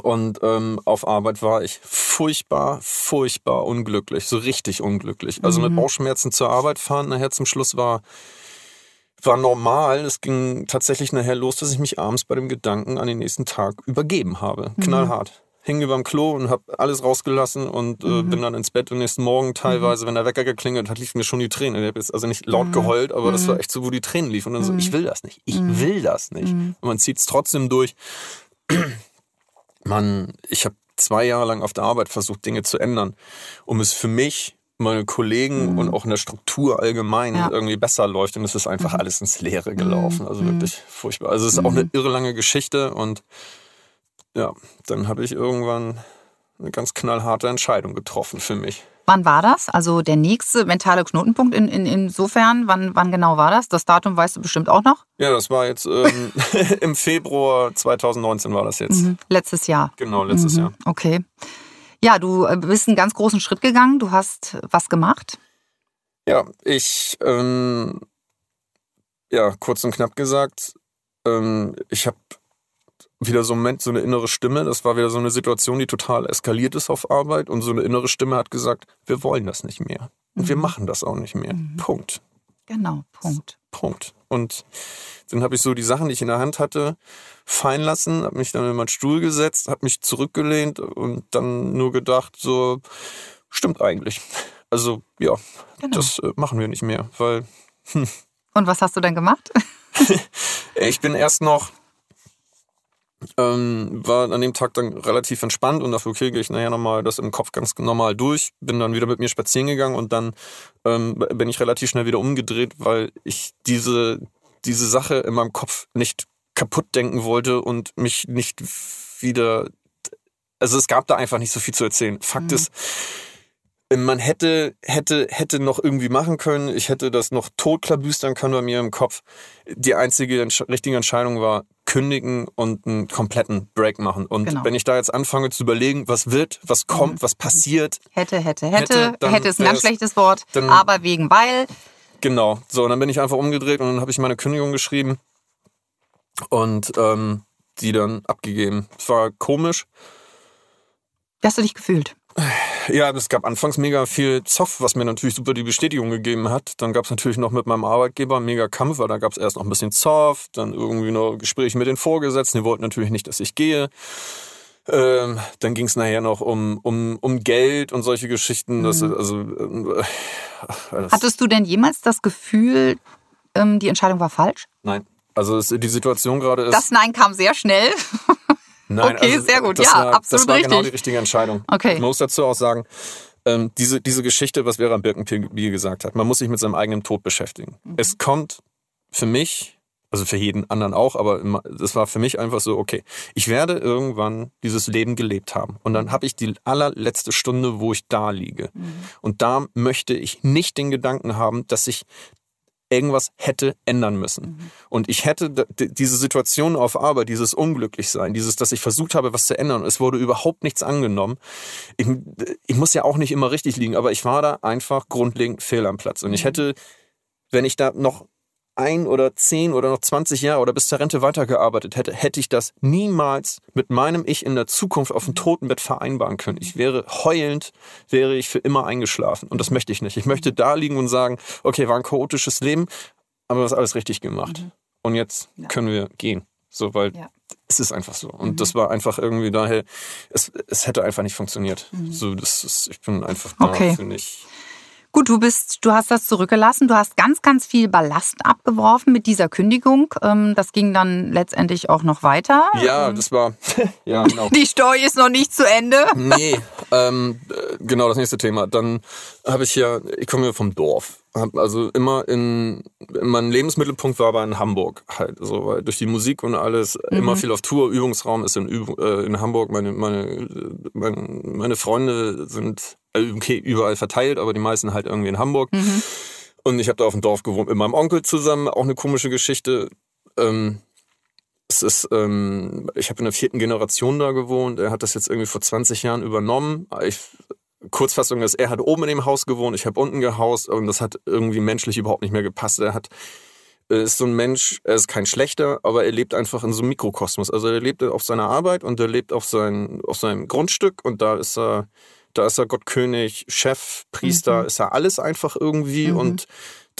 Und ähm, auf Arbeit war ich furchtbar, furchtbar unglücklich, so richtig unglücklich. Also mhm. mit Bauchschmerzen zur Arbeit fahren, nachher zum Schluss war, war normal. Es ging tatsächlich nachher los, dass ich mich abends bei dem Gedanken an den nächsten Tag übergeben habe. Mhm. Knallhart. Hing über dem Klo und habe alles rausgelassen und äh, mhm. bin dann ins Bett und nächsten Morgen teilweise, mhm. wenn der Wecker geklingelt hat, lief mir schon die Tränen. Ich habe jetzt also nicht laut mhm. geheult, aber das war mhm. echt so, wo die Tränen liefen. Und dann so, ich will das nicht, ich will das nicht. Und man zieht es trotzdem durch man, ich habe zwei Jahre lang auf der Arbeit versucht, Dinge zu ändern, um es für mich, meine Kollegen mhm. und auch in der Struktur allgemein ja. irgendwie besser läuft. Und es ist einfach mhm. alles ins Leere gelaufen. Also mhm. wirklich furchtbar. Also es ist auch eine mhm. irre lange Geschichte und ja, dann habe ich irgendwann eine ganz knallharte Entscheidung getroffen für mich. Wann war das? Also der nächste mentale Knotenpunkt in, in, insofern, wann, wann genau war das? Das Datum weißt du bestimmt auch noch? Ja, das war jetzt ähm, im Februar 2019 war das jetzt. Mhm. Letztes Jahr. Genau, letztes mhm. Jahr. Okay. Ja, du äh, bist einen ganz großen Schritt gegangen. Du hast was gemacht? Ja, ich, ähm, ja, kurz und knapp gesagt, ähm, ich habe wieder so ein Moment, so eine innere Stimme. Das war wieder so eine Situation, die total eskaliert ist auf Arbeit. Und so eine innere Stimme hat gesagt, wir wollen das nicht mehr. Und mhm. wir machen das auch nicht mehr. Mhm. Punkt. Genau, Punkt. Punkt. Und dann habe ich so die Sachen, die ich in der Hand hatte, fallen lassen, habe mich dann in meinen Stuhl gesetzt, habe mich zurückgelehnt und dann nur gedacht, so, stimmt eigentlich. Also ja, genau. das äh, machen wir nicht mehr, weil... Hm. Und was hast du denn gemacht? ich bin erst noch ähm, war an dem Tag dann relativ entspannt und dachte, okay, gehe ich nachher nochmal das im Kopf ganz normal durch, bin dann wieder mit mir spazieren gegangen und dann ähm, bin ich relativ schnell wieder umgedreht, weil ich diese, diese Sache in meinem Kopf nicht kaputt denken wollte und mich nicht wieder, also es gab da einfach nicht so viel zu erzählen. Fakt mhm. ist, man hätte, hätte, hätte noch irgendwie machen können. Ich hätte das noch totklabüstern können bei mir im Kopf. Die einzige entsch richtige Entscheidung war, kündigen und einen kompletten Break machen. Und genau. wenn ich da jetzt anfange zu überlegen, was wird, was kommt, mhm. was passiert. Hätte, hätte, hätte, hätte, hätte ist ein ganz schlechtes Wort, dann, aber wegen weil. Genau, so, und dann bin ich einfach umgedreht und dann habe ich meine Kündigung geschrieben und ähm, die dann abgegeben. Es war komisch. Wie hast du dich gefühlt? Ja, es gab anfangs mega viel Zoff, was mir natürlich super die Bestätigung gegeben hat. Dann gab es natürlich noch mit meinem Arbeitgeber mega Kampf, weil da gab es erst noch ein bisschen Zoff, dann irgendwie noch Gespräche mit den Vorgesetzten, die wollten natürlich nicht, dass ich gehe. Ähm, dann ging es nachher noch um, um, um Geld und solche Geschichten. Das, mhm. also, äh, das Hattest du denn jemals das Gefühl, ähm, die Entscheidung war falsch? Nein. Also es, die Situation gerade ist. Das Nein kam sehr schnell. Nein, okay, also, sehr gut. Ja, war, absolut Das war richtig. genau die richtige Entscheidung. Okay. Man muss dazu auch sagen, ähm, diese, diese Geschichte, was Vera Birkenbiel gesagt hat, man muss sich mit seinem eigenen Tod beschäftigen. Mhm. Es kommt für mich, also für jeden anderen auch, aber es war für mich einfach so, okay, ich werde irgendwann dieses Leben gelebt haben. Und dann habe ich die allerletzte Stunde, wo ich da liege. Mhm. Und da möchte ich nicht den Gedanken haben, dass ich irgendwas hätte ändern müssen. Mhm. Und ich hätte diese Situation auf Arbeit, dieses Unglücklichsein, dieses, dass ich versucht habe, was zu ändern, und es wurde überhaupt nichts angenommen. Ich, ich muss ja auch nicht immer richtig liegen, aber ich war da einfach grundlegend fehl am Platz. Und ich mhm. hätte, wenn ich da noch ein oder zehn oder noch 20 Jahre oder bis zur Rente weitergearbeitet hätte, hätte ich das niemals mit meinem Ich in der Zukunft auf dem Totenbett vereinbaren können. Ich wäre heulend, wäre ich für immer eingeschlafen. Und das möchte ich nicht. Ich möchte da liegen und sagen, okay, war ein chaotisches Leben, aber du hast alles richtig gemacht. Mhm. Und jetzt ja. können wir gehen. So, weil ja. es ist einfach so. Und mhm. das war einfach irgendwie daher, es, es hätte einfach nicht funktioniert. Mhm. So, das ist, ich bin einfach da, okay. finde ich Gut, du bist, du hast das zurückgelassen. Du hast ganz, ganz viel Ballast abgeworfen mit dieser Kündigung. Ähm, das ging dann letztendlich auch noch weiter. Ja, ähm, das war, ja, genau. Die Story ist noch nicht zu Ende. Nee, ähm, äh, genau das nächste Thema. Dann habe ich ja, ich komme ja vom Dorf. Also immer in, in mein Lebensmittelpunkt war aber in Hamburg halt, so, weil durch die Musik und alles mhm. immer viel auf Tour. Übungsraum ist in, äh, in Hamburg. Meine, meine, meine, meine Freunde sind äh, okay, überall verteilt, aber die meisten halt irgendwie in Hamburg. Mhm. Und ich habe da auf dem Dorf gewohnt mit meinem Onkel zusammen, auch eine komische Geschichte. Ähm, es ist, ähm, ich habe in der vierten Generation da gewohnt. Er hat das jetzt irgendwie vor 20 Jahren übernommen. Ich, Kurzfassung ist, er hat oben in dem Haus gewohnt, ich habe unten gehaust und das hat irgendwie menschlich überhaupt nicht mehr gepasst. Er hat er ist so ein Mensch, er ist kein schlechter, aber er lebt einfach in so einem Mikrokosmos. Also er lebt auf seiner Arbeit und er lebt auf, sein, auf seinem Grundstück und da ist er da ist er Gottkönig, Chef, Priester, mhm. ist er alles einfach irgendwie mhm. und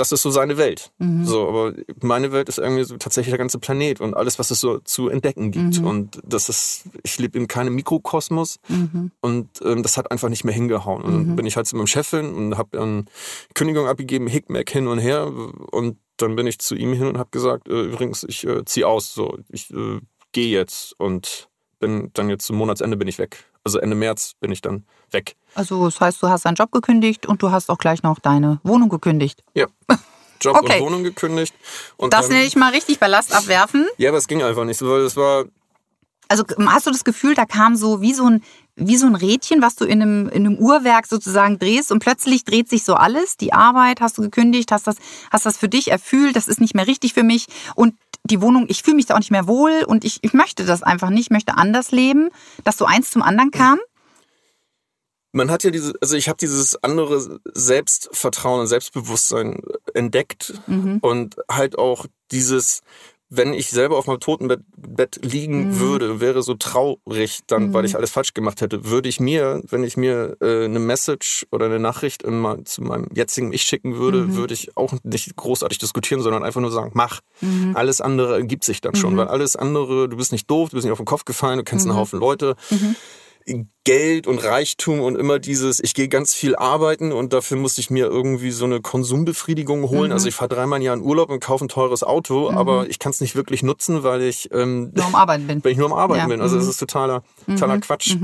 das ist so seine Welt. Mhm. So, aber meine Welt ist irgendwie so tatsächlich der ganze Planet und alles, was es so zu entdecken gibt. Mhm. Und das ist, ich lebe in keinem Mikrokosmos mhm. und ähm, das hat einfach nicht mehr hingehauen. Und dann mhm. bin ich halt zu meinem Chef hin und habe eine Kündigung abgegeben, Hickmack hin und her und dann bin ich zu ihm hin und habe gesagt, äh, übrigens, ich äh, ziehe aus, so, ich äh, gehe jetzt und bin dann jetzt zum Monatsende bin ich weg. Also Ende März bin ich dann weg. Also das heißt, du hast deinen Job gekündigt und du hast auch gleich noch deine Wohnung gekündigt. Ja. Job Okay. und Wohnung gekündigt. Und Das nenne ich mal richtig Ballast abwerfen. ja, aber es ging einfach nicht, weil es war Also hast du das Gefühl, da kam so wie so ein, wie so ein Rädchen, was du in einem, in einem Uhrwerk sozusagen drehst und plötzlich dreht sich so alles. Die Arbeit hast du gekündigt, hast das, hast das für dich erfüllt, das ist nicht mehr richtig für mich. Und die Wohnung, ich fühle mich da auch nicht mehr wohl und ich, ich möchte das einfach nicht, ich möchte anders leben, dass so eins zum anderen kam. Man hat ja diese, also ich habe dieses andere Selbstvertrauen und Selbstbewusstsein entdeckt Mhm. und halt auch dieses, wenn ich selber auf meinem Totenbett Bett liegen Mhm. würde, wäre so traurig dann, weil ich alles falsch gemacht hätte, würde ich mir, wenn ich mir äh, eine Message oder eine Nachricht immer zu meinem jetzigen Ich schicken würde, Mhm. würde ich auch nicht großartig diskutieren, sondern einfach nur sagen, mach. Alles andere ergibt sich dann schon, weil alles andere, du bist nicht doof, du bist nicht auf den Kopf gefallen, du kennst einen Haufen Leute. Geld und Reichtum und immer dieses, ich gehe ganz viel arbeiten und dafür muss ich mir irgendwie so eine Konsumbefriedigung holen. Also ich fahre dreimal im Jahr in Urlaub und kaufe ein teures Auto, aber ich kann es nicht wirklich nutzen, weil ich, ähm, Nur am Arbeiten bin. weil ich nur am Arbeiten Ja. bin. Also es Mhm. ist totaler, totaler Quatsch.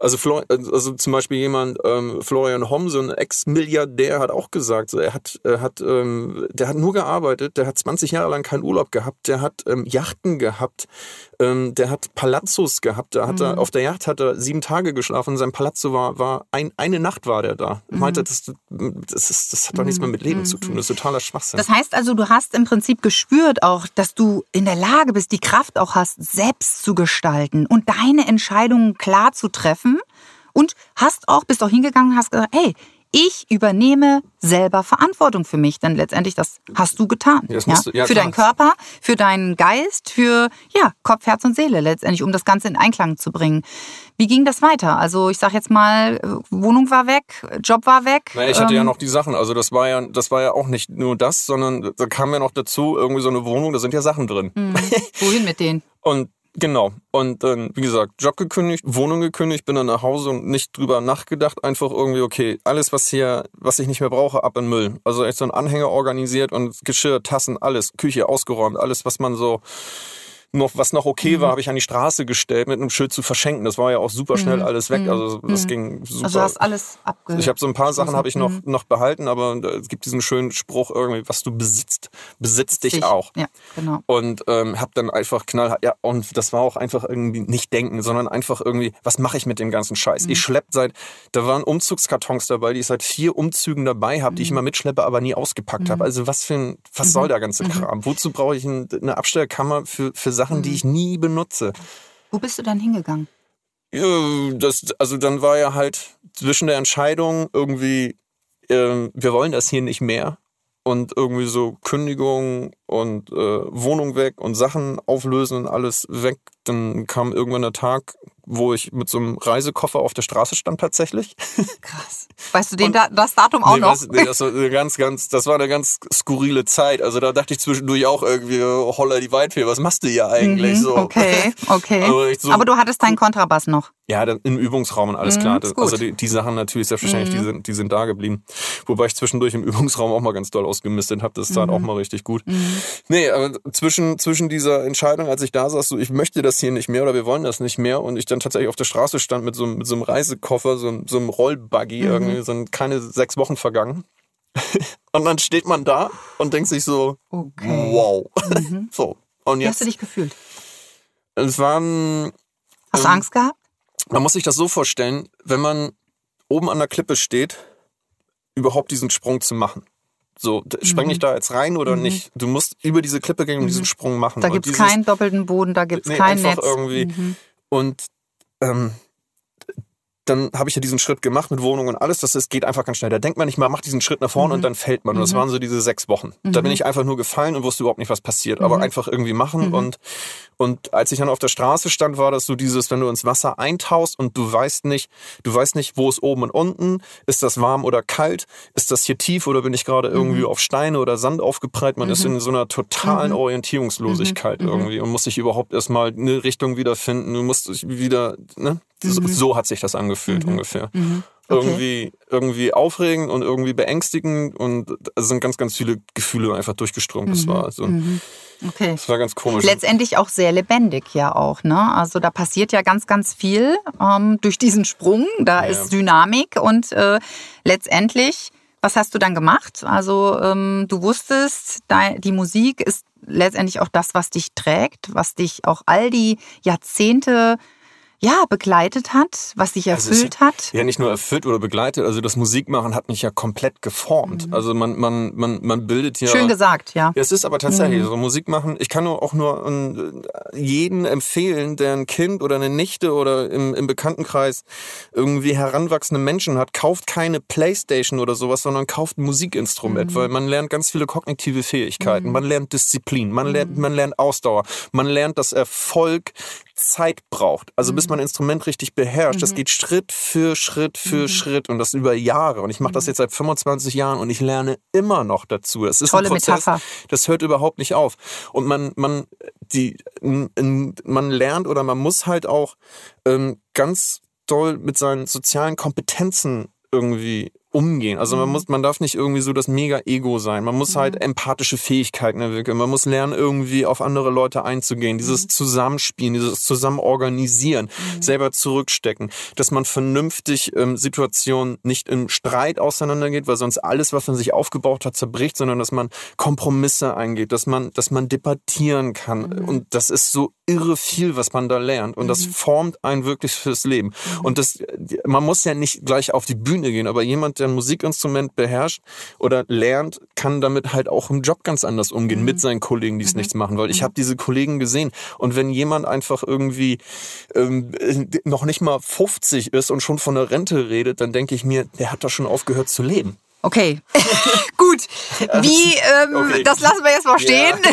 Also, Flor also zum Beispiel jemand, ähm, Florian Homm, so ein Ex-Milliardär, hat auch gesagt, so, er hat, er hat, ähm, der hat nur gearbeitet, der hat 20 Jahre lang keinen Urlaub gehabt, der hat ähm, Yachten gehabt, ähm, der hat Palazzos gehabt, da hat er, auf der Yacht hat er sieben Tage geschlafen, sein Palazzo war, war ein, eine Nacht war der da. Er meinte, das, das, ist, das hat doch nichts mehr mit Leben zu tun, das ist totaler Schwachsinn. Das heißt also, du hast im Prinzip gespürt auch, dass du in der Lage bist, die Kraft auch hast, selbst zu gestalten und deine Entscheidungen klar zu treffen. Und hast auch, bist auch hingegangen und hast gesagt, hey, ich übernehme selber Verantwortung für mich, denn letztendlich das hast du getan. Ja, musst du- ja, für klar. deinen Körper, für deinen Geist, für ja, Kopf, Herz und Seele letztendlich, um das Ganze in Einklang zu bringen. Wie ging das weiter? Also ich sag jetzt mal, Wohnung war weg, Job war weg. Naja, ich hatte ja ähm, noch die Sachen. Also das war ja, das war ja auch nicht nur das, sondern da kam ja noch dazu irgendwie so eine Wohnung, da sind ja Sachen drin. hm, wohin mit denen? Und genau. Und dann, wie gesagt, Job gekündigt, Wohnung gekündigt, bin dann nach Hause und nicht drüber nachgedacht. Einfach irgendwie, okay, alles, was hier, was ich nicht mehr brauche, ab in Müll. Also echt so ein Anhänger organisiert und Geschirr, Tassen, alles, Küche ausgeräumt, alles, was man so noch, was noch okay Mhm. war, habe ich an die Straße gestellt mit einem Schild zu verschenken. Das war ja auch super schnell alles weg. Also das ging super. Mhm. Also du hast alles abge... Ich habe so ein paar Sachen habe ich noch, Mhm. noch behalten, aber es gibt diesen schönen Spruch irgendwie, was du besitzt, besitzt dich Sich. auch. Ja, genau. Und ähm, habe dann einfach knallhart, ja, und das war auch einfach irgendwie nicht denken, sondern einfach irgendwie, was mache ich mit dem ganzen Scheiß? Mhm. Ich schlepp seit, da waren Umzugskartons dabei, die ich seit vier Umzügen dabei habe, die Mhm. ich immer mitschleppe, aber nie ausgepackt habe. Also was für ein, was soll der ganze Kram? Wozu brauche ich ein, eine Abstellkammer für, für Sachen, Mhm. die ich nie benutze? Wo bist du dann hingegangen? Ja, das, also dann war ja halt zwischen der Entscheidung irgendwie, ähm, wir wollen das hier nicht mehr und irgendwie so Kündigung und äh, Wohnung weg und Sachen auflösen und alles weg. Dann kam irgendwann der Tag, wo ich mit so einem Reisekoffer auf der Straße stand tatsächlich. Krass. Weißt du den, da, das Datum auch nee, noch? was- nee, das war eine ganz, ganz, das war eine ganz skurrile Zeit. Also da dachte ich zwischendurch auch irgendwie, oh, holla die Waldfee, was machst du hier eigentlich Mhm, so? Okay, okay. Aber echt so- Aber du hattest deinen Kontrabass noch. Ja, dann im Übungsraum und alles Mhm, klar. ist also die, die Sachen natürlich selbstverständlich, Mhm. die, sind, die sind da geblieben. Wobei ich zwischendurch im Übungsraum auch mal ganz doll ausgemistet habe. Das tat Mhm. auch mal richtig gut. Nee, aber zwischen, zwischen dieser Entscheidung, als ich da saß, so ich möchte das hier nicht mehr oder wir wollen das nicht mehr und ich dann tatsächlich auf der Straße stand mit so, einem- mit so einem Reisekoffer, so, einem- so einem Rollbuggy, Mhm. irgendwie sind keine sechs Wochen vergangen. und dann steht man da und denkt sich so, Okay. wow. Mhm. so. Und Wie hast du jetzt, dich gefühlt? es waren Hast du Ähm, Angst gehabt? Man muss sich das so vorstellen, wenn man oben an der Klippe steht, überhaupt diesen Sprung zu machen. So, spreng ich da jetzt rein oder Mhm. nicht? Du musst über diese Klippe gehen und diesen Sprung machen. Da gibt es keinen doppelten Boden, da gibt es Nee, kein einfach Netz. irgendwie- Mhm. Und ähm, dann habe ich ja diesen Schritt gemacht mit Wohnung und alles. Das ist, geht einfach ganz schnell. Da denkt man nicht mal, macht diesen Schritt nach vorne Mhm. und dann fällt man. Und das Mhm. waren so diese sechs Wochen. Da bin Mhm. ich einfach nur gefallen und wusste überhaupt nicht, was passiert. Aber Mhm. einfach irgendwie machen. Mhm. Und, und als ich dann auf der Straße stand, war das so dieses, wenn du ins Wasser eintauchst und du weißt nicht, du weißt nicht, wo ist oben und unten. Ist das warm oder kalt? Ist das hier tief oder bin ich gerade irgendwie Mhm. auf Steine oder Sand aufgeprallt? Man ist Mhm. in so einer totalen Mhm. Orientierungslosigkeit Mhm. Mhm. irgendwie und muss sich überhaupt erstmal eine Richtung wiederfinden. Du musst dich wieder, ne? So, Mhm. so hat sich das angefühlt Mhm. ungefähr. Mhm. irgendwie, irgendwie aufregend und irgendwie beängstigend und es sind ganz, ganz viele Gefühle einfach durchgeströmt. Das war so. Okay. Das war ganz komisch. Letztendlich auch sehr lebendig ja auch, ne? Also da passiert ja ganz, ganz viel ähm, durch diesen Sprung. Da Ja. ist Dynamik und äh, letztendlich, was hast du dann gemacht? Also ähm, du wusstest, die Musik ist letztendlich auch das, was dich trägt, was dich auch all die Jahrzehnte ja begleitet hat, was dich Also erfüllt hat. Ja, nicht nur erfüllt oder begleitet, also das Musikmachen hat mich ja komplett geformt. Also man, man, man, man bildet ja. Mhm. Schön gesagt, ja. Ja, es ist aber tatsächlich so Musik machen. Ich kann nur auch nur ähm, jeden empfehlen, der ein Kind oder eine Nichte oder im, im Bekanntenkreis irgendwie heranwachsende Menschen hat, kauft keine Playstation oder sowas, sondern kauft ein Musikinstrument, weil man lernt ganz viele kognitive Fähigkeiten. Man lernt Disziplin, man lernt, man lernt Ausdauer, man lernt, dass Erfolg Zeit braucht. Also bis man ein Instrument richtig beherrscht. Das geht Schritt für Schritt für Schritt und das über Jahre. Und ich mache das jetzt seit 25 Jahren und ich lerne immer noch dazu. Es ist Tolle ein Prozess, Metapher. das hört überhaupt nicht auf. Und man, man, die, man lernt oder man muss halt auch ähm, ganz doll mit seinen sozialen Kompetenzen irgendwie umgehen. Also man muss, man darf nicht irgendwie so das Mega-Ego sein. Man muss halt empathische Fähigkeiten entwickeln. Man muss lernen, irgendwie auf andere Leute einzugehen. Dieses Zusammenspielen, dieses Zusammenorganisieren, selber zurückstecken, dass man vernünftig ähm, Situationen nicht im Streit auseinandergeht, weil sonst alles, was man sich aufgebaut hat, zerbricht, sondern dass man Kompromisse eingeht, dass man, dass man debattieren kann. Und das ist so irre viel, was man da lernt. Und das formt einen wirklich fürs Leben. Und das, man muss ja nicht gleich auf die Bühne gehen, aber jemand, der ein Musikinstrument beherrscht oder lernt, kann damit halt auch im Job ganz anders umgehen mit seinen Kollegen, die es nichts machen. Weil ich habe diese Kollegen gesehen. Und wenn jemand einfach irgendwie ähm, noch nicht mal 50 ist und schon von der Rente redet, dann denke ich mir, der hat doch schon aufgehört zu leben. Okay, gut. Wie, ähm, Okay. das lassen wir jetzt mal stehen, Ja.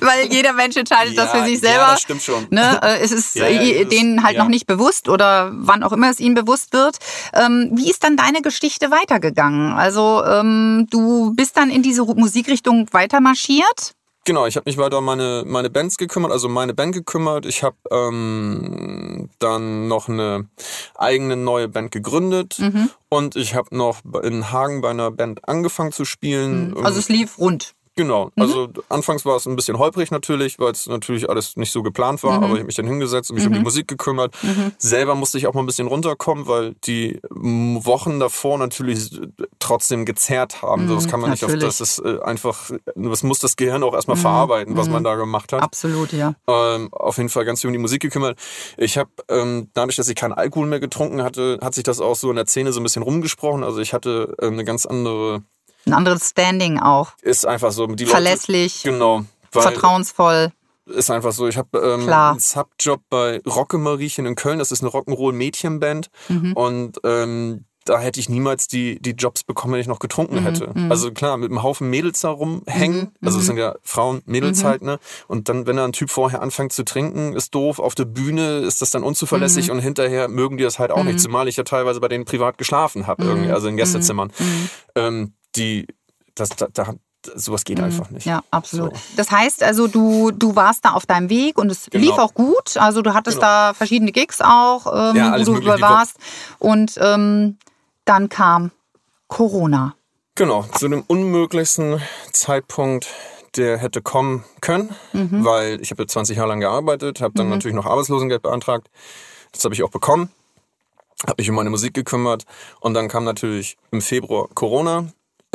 weil jeder Mensch entscheidet das Ja, für sich ja, selber. das stimmt schon. Ne? Äh, Es ist Ja, ja, äh, das denen halt ja. noch nicht bewusst oder wann auch immer es ihnen bewusst wird. Ähm, wie ist dann deine Geschichte weitergegangen? Also ähm, du bist dann in diese Musikrichtung weiter marschiert? Genau, ich habe mich weiter um meine, meine Bands gekümmert, also meine Band gekümmert. Ich habe ähm, dann noch eine eigene neue Band gegründet Mhm. und ich habe noch in Hagen bei einer Band angefangen zu spielen. Also es lief rund. Genau. Also anfangs war es ein bisschen holprig natürlich, weil es natürlich alles nicht so geplant war, aber ich habe mich dann hingesetzt und mich um die Musik gekümmert. Selber musste ich auch mal ein bisschen runterkommen, weil die Wochen davor natürlich trotzdem gezerrt haben. das kann man nicht auf natürlich. das ist äh, einfach, das muss das Gehirn auch erstmal verarbeiten, was man da gemacht hat. Absolut, ja. Ähm, auf jeden Fall ganz viel um die Musik gekümmert. Ich habe, ähm, dadurch, dass ich keinen Alkohol mehr getrunken hatte, hat sich das auch so in der Szene so ein bisschen rumgesprochen. Also ich hatte ähm, eine ganz andere, Ein anderes Standing auch. ist einfach so, die Leute, Verlässlich, Genau. Weil vertrauensvoll. ist einfach so, ich habe ähm, einen Subjob bei Rocke Mariechen in Köln, das ist eine Rock'n'Roll-Mädchenband Mhm. und ähm, da hätte ich niemals die, die Jobs bekommen, wenn ich noch getrunken Mhm, hätte. Also klar, mit einem Haufen Mädels da rumhängen, also es sind ja Frauen, Mädels Mhm. halt, ne? Und dann, wenn da ein Typ vorher anfängt zu trinken, ist doof, auf der Bühne ist das dann Mhm. unzuverlässig und hinterher mögen die das halt auch nicht, zumal ich ja teilweise bei denen privat geschlafen habe, Mhm. irgendwie, also in Gästezimmern. Ähm, die, das, da, da, sowas geht einfach nicht. Mhm. Ja, absolut. So. Das heißt also, du, du warst da auf deinem Weg und es Genau. lief auch gut. Also du hattest Genau. da verschiedene Gigs auch, ähm, Ja, wo du. Die warst. Und ähm, dann kam Corona. Genau, zu dem unmöglichsten Zeitpunkt, der hätte kommen können, Mhm. weil ich habe ja 20 Jahre lang gearbeitet, habe dann natürlich noch Arbeitslosengeld beantragt. Das habe ich auch bekommen, habe mich um meine Musik gekümmert und dann kam natürlich im Februar Corona.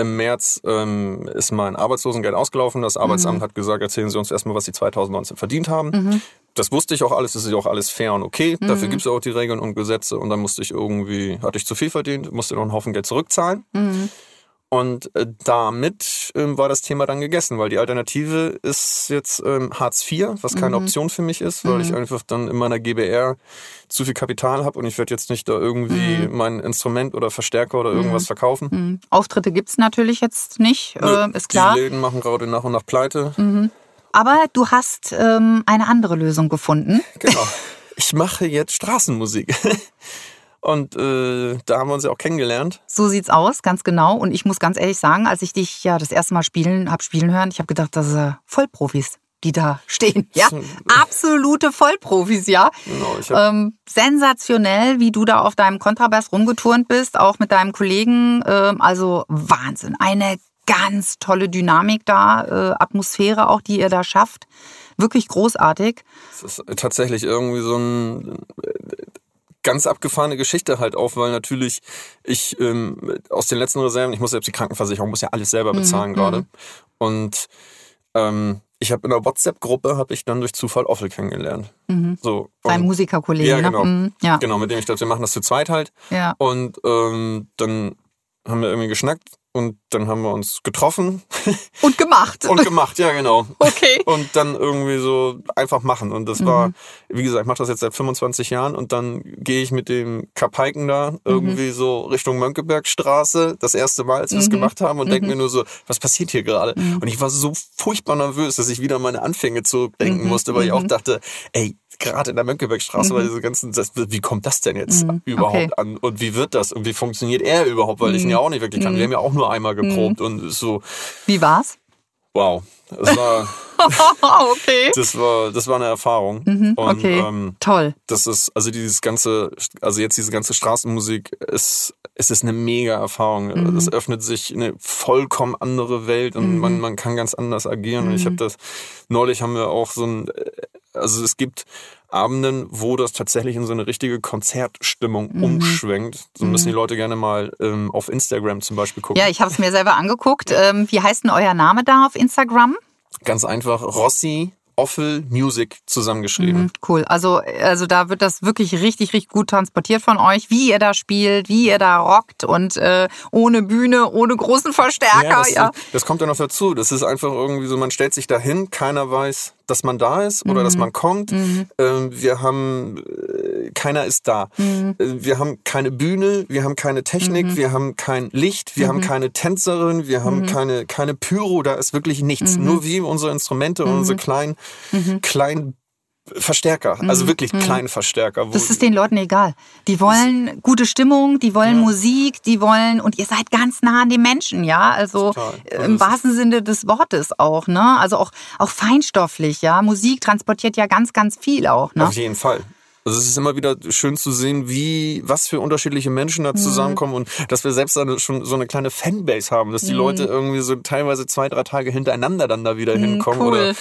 Im März ähm, ist mein Arbeitslosengeld ausgelaufen. Das Arbeitsamt Mhm. hat gesagt, erzählen Sie uns erstmal, was Sie 2019 verdient haben. Das wusste ich auch alles, das ist ja auch alles fair und okay. Mhm. Dafür gibt es auch die Regeln und Gesetze. Und dann musste ich irgendwie, hatte ich zu viel verdient, musste noch einen Haufen Geld zurückzahlen. Mhm. Und äh, damit ähm, war das Thema dann gegessen, weil die Alternative ist jetzt ähm, Hartz IV, was keine Mhm. Option für mich ist, weil ich einfach dann in meiner GBR zu viel Kapital habe und ich werde jetzt nicht da irgendwie mein Instrument oder Verstärker oder irgendwas verkaufen. Mhm. Auftritte gibt's natürlich jetzt nicht, äh, ist klar. Die Läden machen gerade nach und nach pleite. Aber du hast ähm, eine andere Lösung gefunden. Genau. Ich mache jetzt Straßenmusik. Und äh, da haben wir uns ja auch kennengelernt. So sieht's aus, ganz genau. Und ich muss ganz ehrlich sagen, als ich dich ja das erste Mal spielen hab spielen hören, ich habe gedacht, das ist äh, Vollprofis. die da stehen. Ja, absolute Vollprofis, ja. Genau, ich Ähm, sensationell, wie du da auf deinem Kontrabass rumgeturnt bist, auch mit deinem Kollegen. Ähm, also Wahnsinn. Eine ganz tolle Dynamik da, äh, Atmosphäre auch, die ihr da schafft. Wirklich großartig. es ist tatsächlich irgendwie so ein ganz abgefahrene Geschichte halt auch, weil natürlich ich ähm, aus den letzten Reserven, ich muss selbst die Krankenversicherung, muss ja alles selber bezahlen Mhm, gerade. Und ähm, ich habe in der WhatsApp-Gruppe habe ich dann durch Zufall Offel kennengelernt. Mhm. So. Und- Musikerkollege, Ja, ne? genau. Mhm, ja. Genau, mit dem ich dachte, wir machen das zu zweit halt. ja. Und ähm, dann haben wir irgendwie geschnackt und dann haben wir uns getroffen Und gemacht. und gemacht, ja genau. okay. Und dann irgendwie so einfach machen. Und das Mhm. war, wie gesagt, ich mache das jetzt seit 25 Jahren und dann gehe ich mit dem Kapaiken da irgendwie Mhm. so Richtung Mönckebergstraße, das erste Mal, als wir es Mhm. gemacht haben und denke Mhm. mir nur so, was passiert hier gerade? Mhm. Und ich war so furchtbar nervös, dass ich wieder an meine Anfänge zurückdenken Mhm. musste, weil ich auch Mhm. dachte, ey, gerade in der Mönckebergstraße, Mhm. weil diese ganzen, das, wie kommt das denn jetzt Mhm. überhaupt Okay. an? Und wie wird das? Und wie funktioniert er überhaupt? Weil ich ihn Mhm. ja auch nicht wirklich kann. Mhm. Wir haben ja auch nur einmal geprobt und so, Wie war's? wow. Das war, okay. das war, das war eine Erfahrung. Mhm, Und okay. ähm, Toll. das ist, also dieses ganze, also jetzt diese ganze Straßenmusik, ist, es ist eine mega Erfahrung. Mhm. Es öffnet sich eine vollkommen andere Welt und Mhm. man, man kann ganz anders agieren. Und ich Mhm. habe das, neulich haben wir auch so ein, also es gibt Abenden, wo das tatsächlich in so eine richtige Konzertstimmung Mhm. umschwenkt. So müssen Mhm. die Leute gerne mal ähm, auf Instagram zum Beispiel gucken. Ja, ich habe es mir selber angeguckt. Ähm, wie heißt denn euer Name da auf Instagram? Ganz einfach Rossi Offel Music zusammengeschrieben. Mhm, cool. Also, also da wird das wirklich richtig, richtig gut transportiert von euch, wie ihr da spielt, wie ihr da rockt und äh, ohne Bühne, ohne großen Verstärker. Ja, das, das kommt ja noch dazu. Das ist einfach irgendwie so, man stellt sich dahin, keiner weiß, dass man da ist oder Mhm. dass man kommt. Mhm. Ähm, wir haben, äh, keiner ist da. Mhm. Äh, Wir haben keine Bühne, wir haben keine Technik, Mhm. wir haben kein Licht, wir haben Mhm. keine Tänzerin, wir haben Mhm. keine, keine Pyro, da ist wirklich nichts. Nur wir, unsere Instrumente und unsere kleinen, kleinen Verstärker, also Mhm. wirklich Mhm. kleine Verstärker. Das ist den Leuten egal. Die wollen gute Stimmung, die wollen Ja. Musik, die wollen, und ihr seid ganz nah an den Menschen, ja. Also Total. Also im es wahrsten Sinne des Wortes auch, ne? Also auch, auch feinstofflich, ja. Musik transportiert ja ganz, ganz viel auch, ne? Auf jeden Fall. Also es ist immer wieder schön zu sehen, wie, was für unterschiedliche Menschen Mhm. da zusammenkommen und dass wir selbst dann schon so eine kleine Fanbase haben, dass die Mhm. Leute irgendwie so teilweise zwei, drei Tage hintereinander dann da wieder Mhm, hinkommen. cool. Oder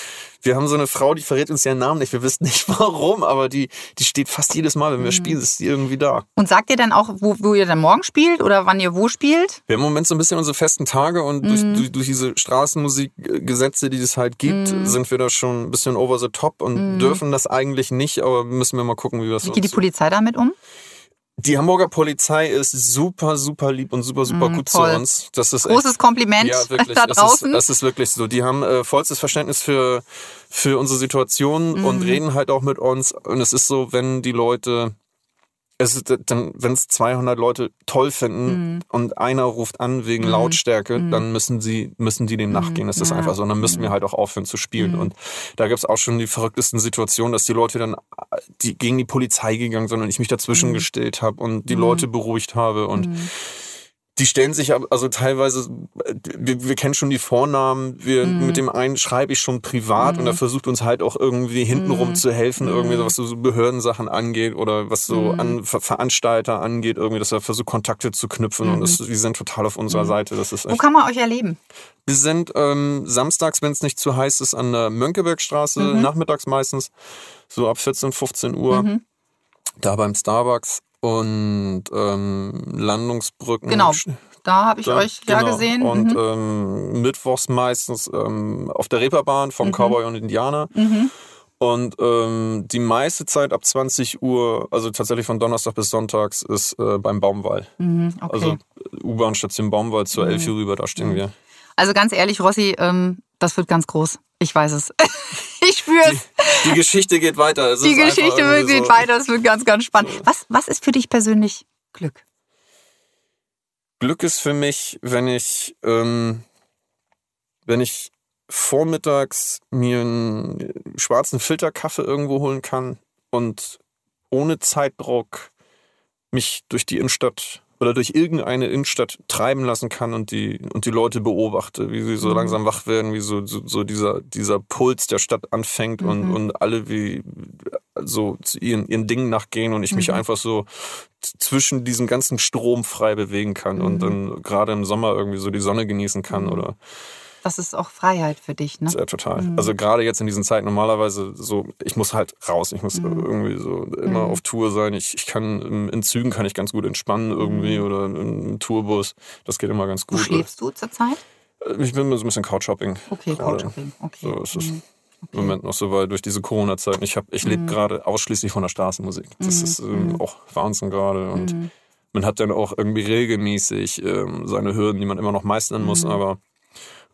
wir haben so eine Frau, die verrät uns ihren Namen nicht, wir wissen nicht warum, aber die, die steht fast jedes Mal, wenn wir Mhm. spielen, ist die irgendwie da. Und sagt ihr dann auch, wo, wo ihr dann morgen spielt oder wann ihr wo spielt? Wir haben im Moment so ein bisschen unsere festen Tage und durch, Mhm. durch, durch diese Straßenmusikgesetze, die es halt gibt, Mhm. sind wir da schon ein bisschen over the top und Mhm. dürfen das eigentlich nicht, aber müssen wir mal gucken, wie wir das Wie geht die Polizei damit um? Die Hamburger Polizei ist super, super lieb und super, super Mm, gut toll. zu uns. Das ist Großes Kompliment ja, wirklich. da Das draußen. ist, das ist wirklich so. Die haben äh, vollstes Verständnis für, für unsere Situation und Mhm. reden halt auch mit uns. Und es ist so, wenn die Leute, es dann, wenn es 200 Leute toll finden Mhm. und einer ruft an wegen Mhm. Lautstärke, Mhm. dann müssen sie, müssen die dem nachgehen. Das ist Ja. einfach so. Und dann müssen wir halt auch aufhören zu spielen. Mhm. Und da gibt's auch schon die verrücktesten Situationen, dass die Leute dann die gegen die Polizei gegangen sind und ich mich dazwischen Mhm. gestellt habe und die Mhm. Leute beruhigt habe. Und Mhm. Die stellen sich also teilweise, wir, wir kennen schon die Vornamen, wir, Mhm. mit dem einen schreibe ich schon privat Mhm. und er versucht uns halt auch irgendwie hintenrum Mhm. zu helfen, irgendwie Mhm. was so Behördensachen angeht oder was so Mhm. an Ver Veranstalter angeht, irgendwie, dass er versucht Kontakte zu knüpfen und Mhm. das, die sind total auf unserer Mhm. Seite. Das ist Wo echt. kann man euch erleben? Wir sind ähm, samstags, wenn es nicht zu heiß ist, an der Mönckebergstraße, Mhm. nachmittags meistens, so ab 14, 15 Uhr, Mhm. da beim Starbucks und ähm, Landungsbrücken. Genau. Da habe ich Da, euch ja genau. gesehen. Und mhm. ähm, mittwochs meistens ähm, auf der Reeperbahn vom Mhm. Cowboy und Indianer. Mhm. Und ähm, die meiste Zeit ab 20 Uhr, also tatsächlich von Donnerstag bis Sonntags, ist äh, beim Baumwall. Mhm. Okay. Also U-Bahn-Station Baumwall zur Mhm. Elfi rüber, da stehen Mhm. wir. Also ganz ehrlich, Rossi, ähm, das wird ganz groß. Ich weiß es. ich spüre es. Die Geschichte geht weiter. Es Die, Geschichte geht so- weiter. Es wird ganz, ganz spannend. Was, was ist für dich persönlich Glück? Glück ist für mich, wenn ich, ähm, wenn ich vormittags mir einen schwarzen Filterkaffee irgendwo holen kann und ohne Zeitdruck mich durch die Innenstadt oder durch irgendeine Innenstadt treiben lassen kann und die, und die Leute beobachte, wie sie so mhm. langsam wach werden, wie so, so, so, dieser, dieser Puls der Stadt anfängt mhm. und, und alle wie so ihren, ihren Dingen nachgehen und ich mich mhm. einfach so zwischen diesem ganzen Strom frei bewegen kann und mhm. dann gerade im Sommer irgendwie so die Sonne genießen kann mhm. oder das ist auch Freiheit für dich, ne? Ja, total. Mhm. Also gerade jetzt in diesen Zeiten normalerweise so, ich muss halt raus, ich muss mhm. irgendwie so immer mhm. auf Tour sein. Ich, ich kann in Zügen kann ich ganz gut entspannen irgendwie mhm. oder im Tourbus. Das geht immer ganz gut. Wo schläfst du zurzeit? Äh, ich bin so ein bisschen Couchhopping. Okay, Couchhopping. Okay. So ist es. Mhm. Okay. Im Moment noch so, weil durch diese Corona-Zeit, ich, hab, ich lebe mhm. gerade ausschließlich von der Straßenmusik. Das ist ähm, auch Wahnsinn gerade und man hat dann auch irgendwie regelmäßig ähm, seine Hürden, die man immer noch meistern muss, aber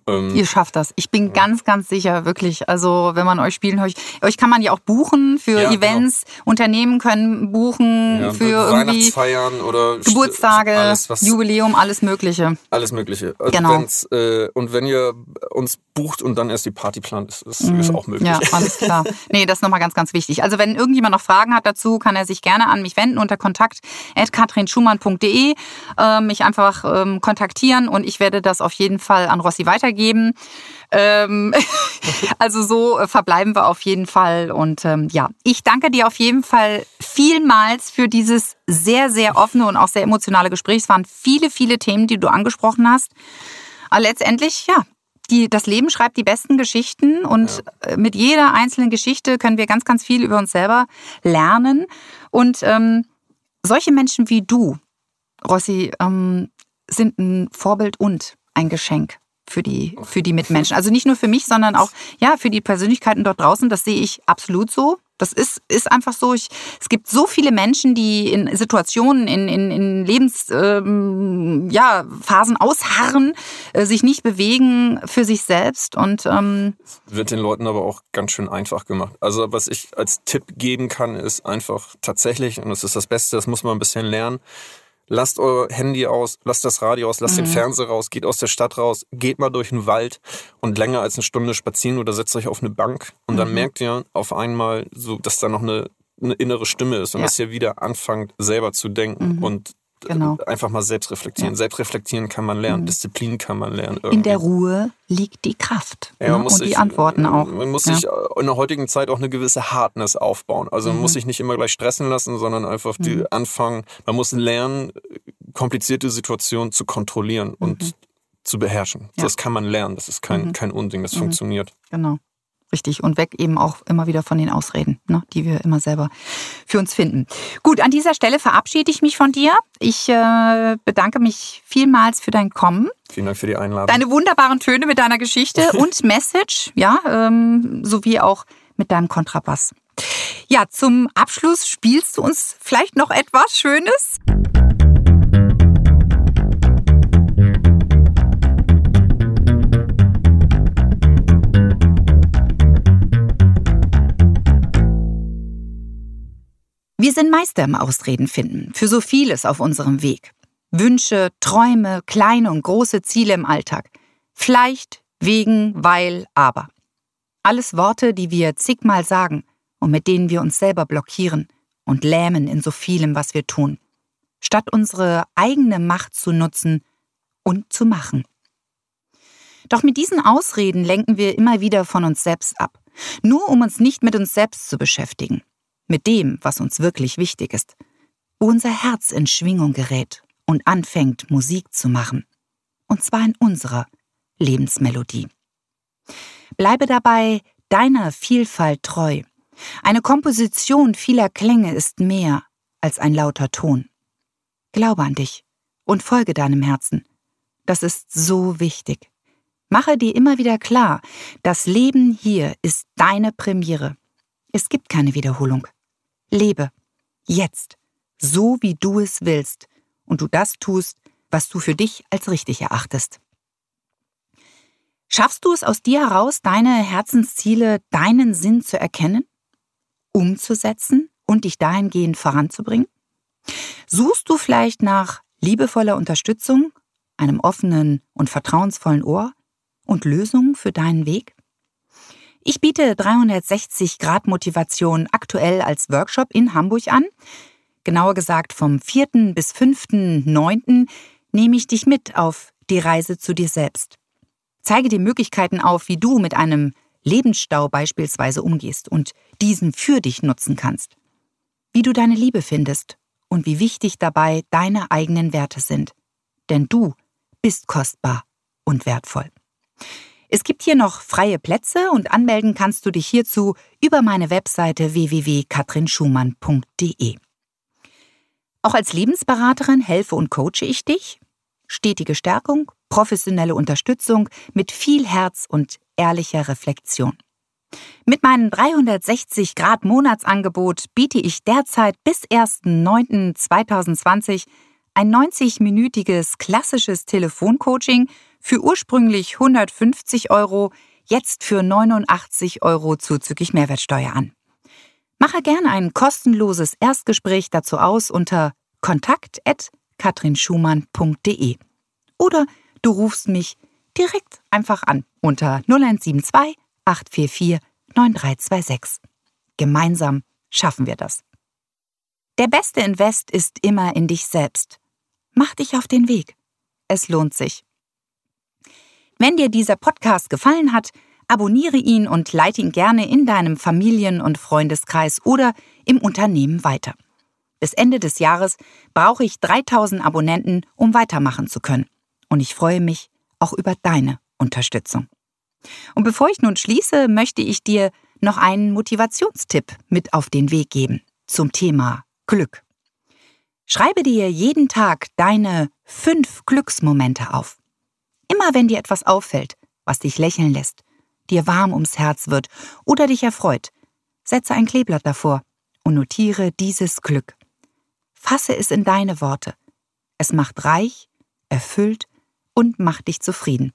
ähm, Ihr schafft das. Ich bin ganz, ganz sicher, wirklich. Also, wenn man euch spielen hört, euch kann man ja auch buchen für ja, genau. Events. Genau. Unternehmen können buchen ja, für irgendwie Weihnachtsfeiern oder Geburtstage, alles, Jubiläum, alles Mögliche. Alles Mögliche. Also genau. Äh, und wenn ihr uns bucht und dann erst die Party plant, ist, ist, mhm. ist auch möglich. Ja, alles klar. nee, das ist nochmal ganz, ganz wichtig. Also, wenn irgendjemand noch Fragen hat dazu, kann er sich gerne an mich wenden unter kontakt.katrinschumann.de, äh, mich einfach ähm, kontaktieren und ich werde das auf jeden Fall an Rossi weitergeben weitergeben. Ähm, also so äh, verbleiben wir auf jeden Fall. Und ähm, ja, ich danke dir auf jeden Fall vielmals für dieses sehr, sehr offene und auch sehr emotionale Gespräch. Es waren viele, viele Themen, die du angesprochen hast. Aber letztendlich, ja, die, das Leben schreibt die besten Geschichten und ja. Äh, mit jeder einzelnen Geschichte können wir ganz, ganz viel über uns selber lernen. Und ähm, solche Menschen wie du, Rossi, ähm, sind ein Vorbild und ein Geschenk für die, für die Mitmenschen. Also nicht nur für mich, sondern auch ja, für die Persönlichkeiten dort draußen. Das sehe ich absolut so. Das ist, ist einfach so. Ich, es gibt so viele Menschen, die in Situationen, in, in, in Lebensphasen ähm, ja, ausharren, äh, sich nicht bewegen für sich selbst. Und ähm, wird den Leuten aber auch ganz schön einfach gemacht. Also was ich als Tipp geben kann, ist einfach tatsächlich, und das ist das Beste, das muss man ein bisschen lernen, lasst euer Handy aus, lasst das Radio aus, lasst mhm. den Fernseher raus, geht aus der Stadt raus, geht mal durch den Wald und länger als eine Stunde spazieren oder setzt euch auf eine Bank und mhm. dann merkt ihr auf einmal so, dass da noch eine, eine innere Stimme ist und ja. dass ihr wieder anfangt selber zu denken mhm. und Genau. Einfach mal selbst reflektieren. Ja. Selbst reflektieren kann man lernen, mhm. Disziplin kann man lernen. Irgendwie. In der Ruhe liegt die Kraft ja, ne? und sich, die Antworten auch. Man muss ja. sich in der heutigen Zeit auch eine gewisse Hardness aufbauen. Also man mhm. muss sich nicht immer gleich stressen lassen, sondern einfach die mhm. anfangen. Man muss lernen, komplizierte Situationen zu kontrollieren und mhm. zu beherrschen. Das kann man lernen. Das ist kein, mhm. kein Unding. Das mhm. funktioniert. Genau. Richtig. Und weg eben auch immer wieder von den Ausreden, ne, die wir immer selber für uns finden. Gut, an dieser Stelle verabschiede ich mich von dir. Ich äh, bedanke mich vielmals für dein Kommen. Vielen Dank für die Einladung. Deine wunderbaren Töne mit deiner Geschichte und Message, ja, ähm, sowie auch mit deinem Kontrabass. Ja, zum Abschluss spielst du uns vielleicht noch etwas Schönes? Wir sind Meister im Ausreden finden, für so vieles auf unserem Weg. Wünsche, Träume, kleine und große Ziele im Alltag. Vielleicht, wegen, weil, aber. Alles Worte, die wir zigmal sagen und mit denen wir uns selber blockieren und lähmen in so vielem, was wir tun, statt unsere eigene Macht zu nutzen und zu machen. Doch mit diesen Ausreden lenken wir immer wieder von uns selbst ab, nur um uns nicht mit uns selbst zu beschäftigen mit dem, was uns wirklich wichtig ist, wo unser Herz in Schwingung gerät und anfängt, Musik zu machen. Und zwar in unserer Lebensmelodie. Bleibe dabei deiner Vielfalt treu. Eine Komposition vieler Klänge ist mehr als ein lauter Ton. Glaube an dich und folge deinem Herzen. Das ist so wichtig. Mache dir immer wieder klar, das Leben hier ist deine Premiere. Es gibt keine Wiederholung. Lebe. Jetzt. So wie du es willst. Und du das tust, was du für dich als richtig erachtest. Schaffst du es aus dir heraus, deine Herzensziele, deinen Sinn zu erkennen, umzusetzen und dich dahingehend voranzubringen? Suchst du vielleicht nach liebevoller Unterstützung, einem offenen und vertrauensvollen Ohr und Lösungen für deinen Weg? Ich biete 360 Grad Motivation aktuell als Workshop in Hamburg an. genauer gesagt vom 4. bis 5.9., nehme ich dich mit auf die Reise zu dir selbst. Zeige dir Möglichkeiten auf, wie du mit einem Lebensstau beispielsweise umgehst und diesen für dich nutzen kannst. Wie du deine Liebe findest und wie wichtig dabei deine eigenen Werte sind. Denn du bist kostbar und wertvoll. Es gibt hier noch freie Plätze und anmelden kannst du dich hierzu über meine Webseite www.katrinschumann.de. Auch als Lebensberaterin helfe und coache ich dich. Stetige Stärkung, professionelle Unterstützung mit viel Herz und ehrlicher Reflexion. Mit meinem 360 Grad Monatsangebot biete ich derzeit bis 1.9.2020 ein 90-minütiges klassisches Telefoncoaching für ursprünglich 150 Euro, jetzt für 89 Euro zuzüglich Mehrwertsteuer an. Mache gern ein kostenloses Erstgespräch dazu aus unter kontakt.katrinschumann.de oder du rufst mich direkt einfach an unter 0172 844 9326. Gemeinsam schaffen wir das. Der beste Invest ist immer in dich selbst. Mach dich auf den Weg. Es lohnt sich. Wenn dir dieser Podcast gefallen hat, abonniere ihn und leite ihn gerne in deinem Familien- und Freundeskreis oder im Unternehmen weiter. Bis Ende des Jahres brauche ich 3000 Abonnenten, um weitermachen zu können. Und ich freue mich auch über deine Unterstützung. Und bevor ich nun schließe, möchte ich dir noch einen Motivationstipp mit auf den Weg geben zum Thema Glück. Schreibe dir jeden Tag deine fünf Glücksmomente auf. Immer wenn dir etwas auffällt, was dich lächeln lässt, dir warm ums Herz wird oder dich erfreut, setze ein Kleeblatt davor und notiere dieses Glück. Fasse es in deine Worte. Es macht reich, erfüllt und macht dich zufrieden.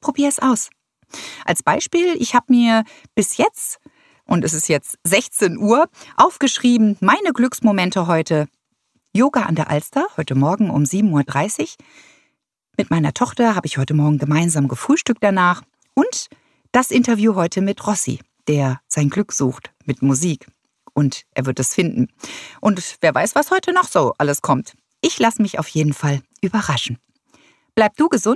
Probier es aus. Als Beispiel, ich habe mir bis jetzt, und es ist jetzt 16 Uhr, aufgeschrieben, meine Glücksmomente heute. Yoga an der Alster, heute Morgen um 7.30 Uhr. Mit meiner Tochter habe ich heute Morgen gemeinsam gefrühstückt danach. Und das Interview heute mit Rossi, der sein Glück sucht mit Musik. Und er wird es finden. Und wer weiß, was heute noch so alles kommt. Ich lasse mich auf jeden Fall überraschen. Bleib du gesund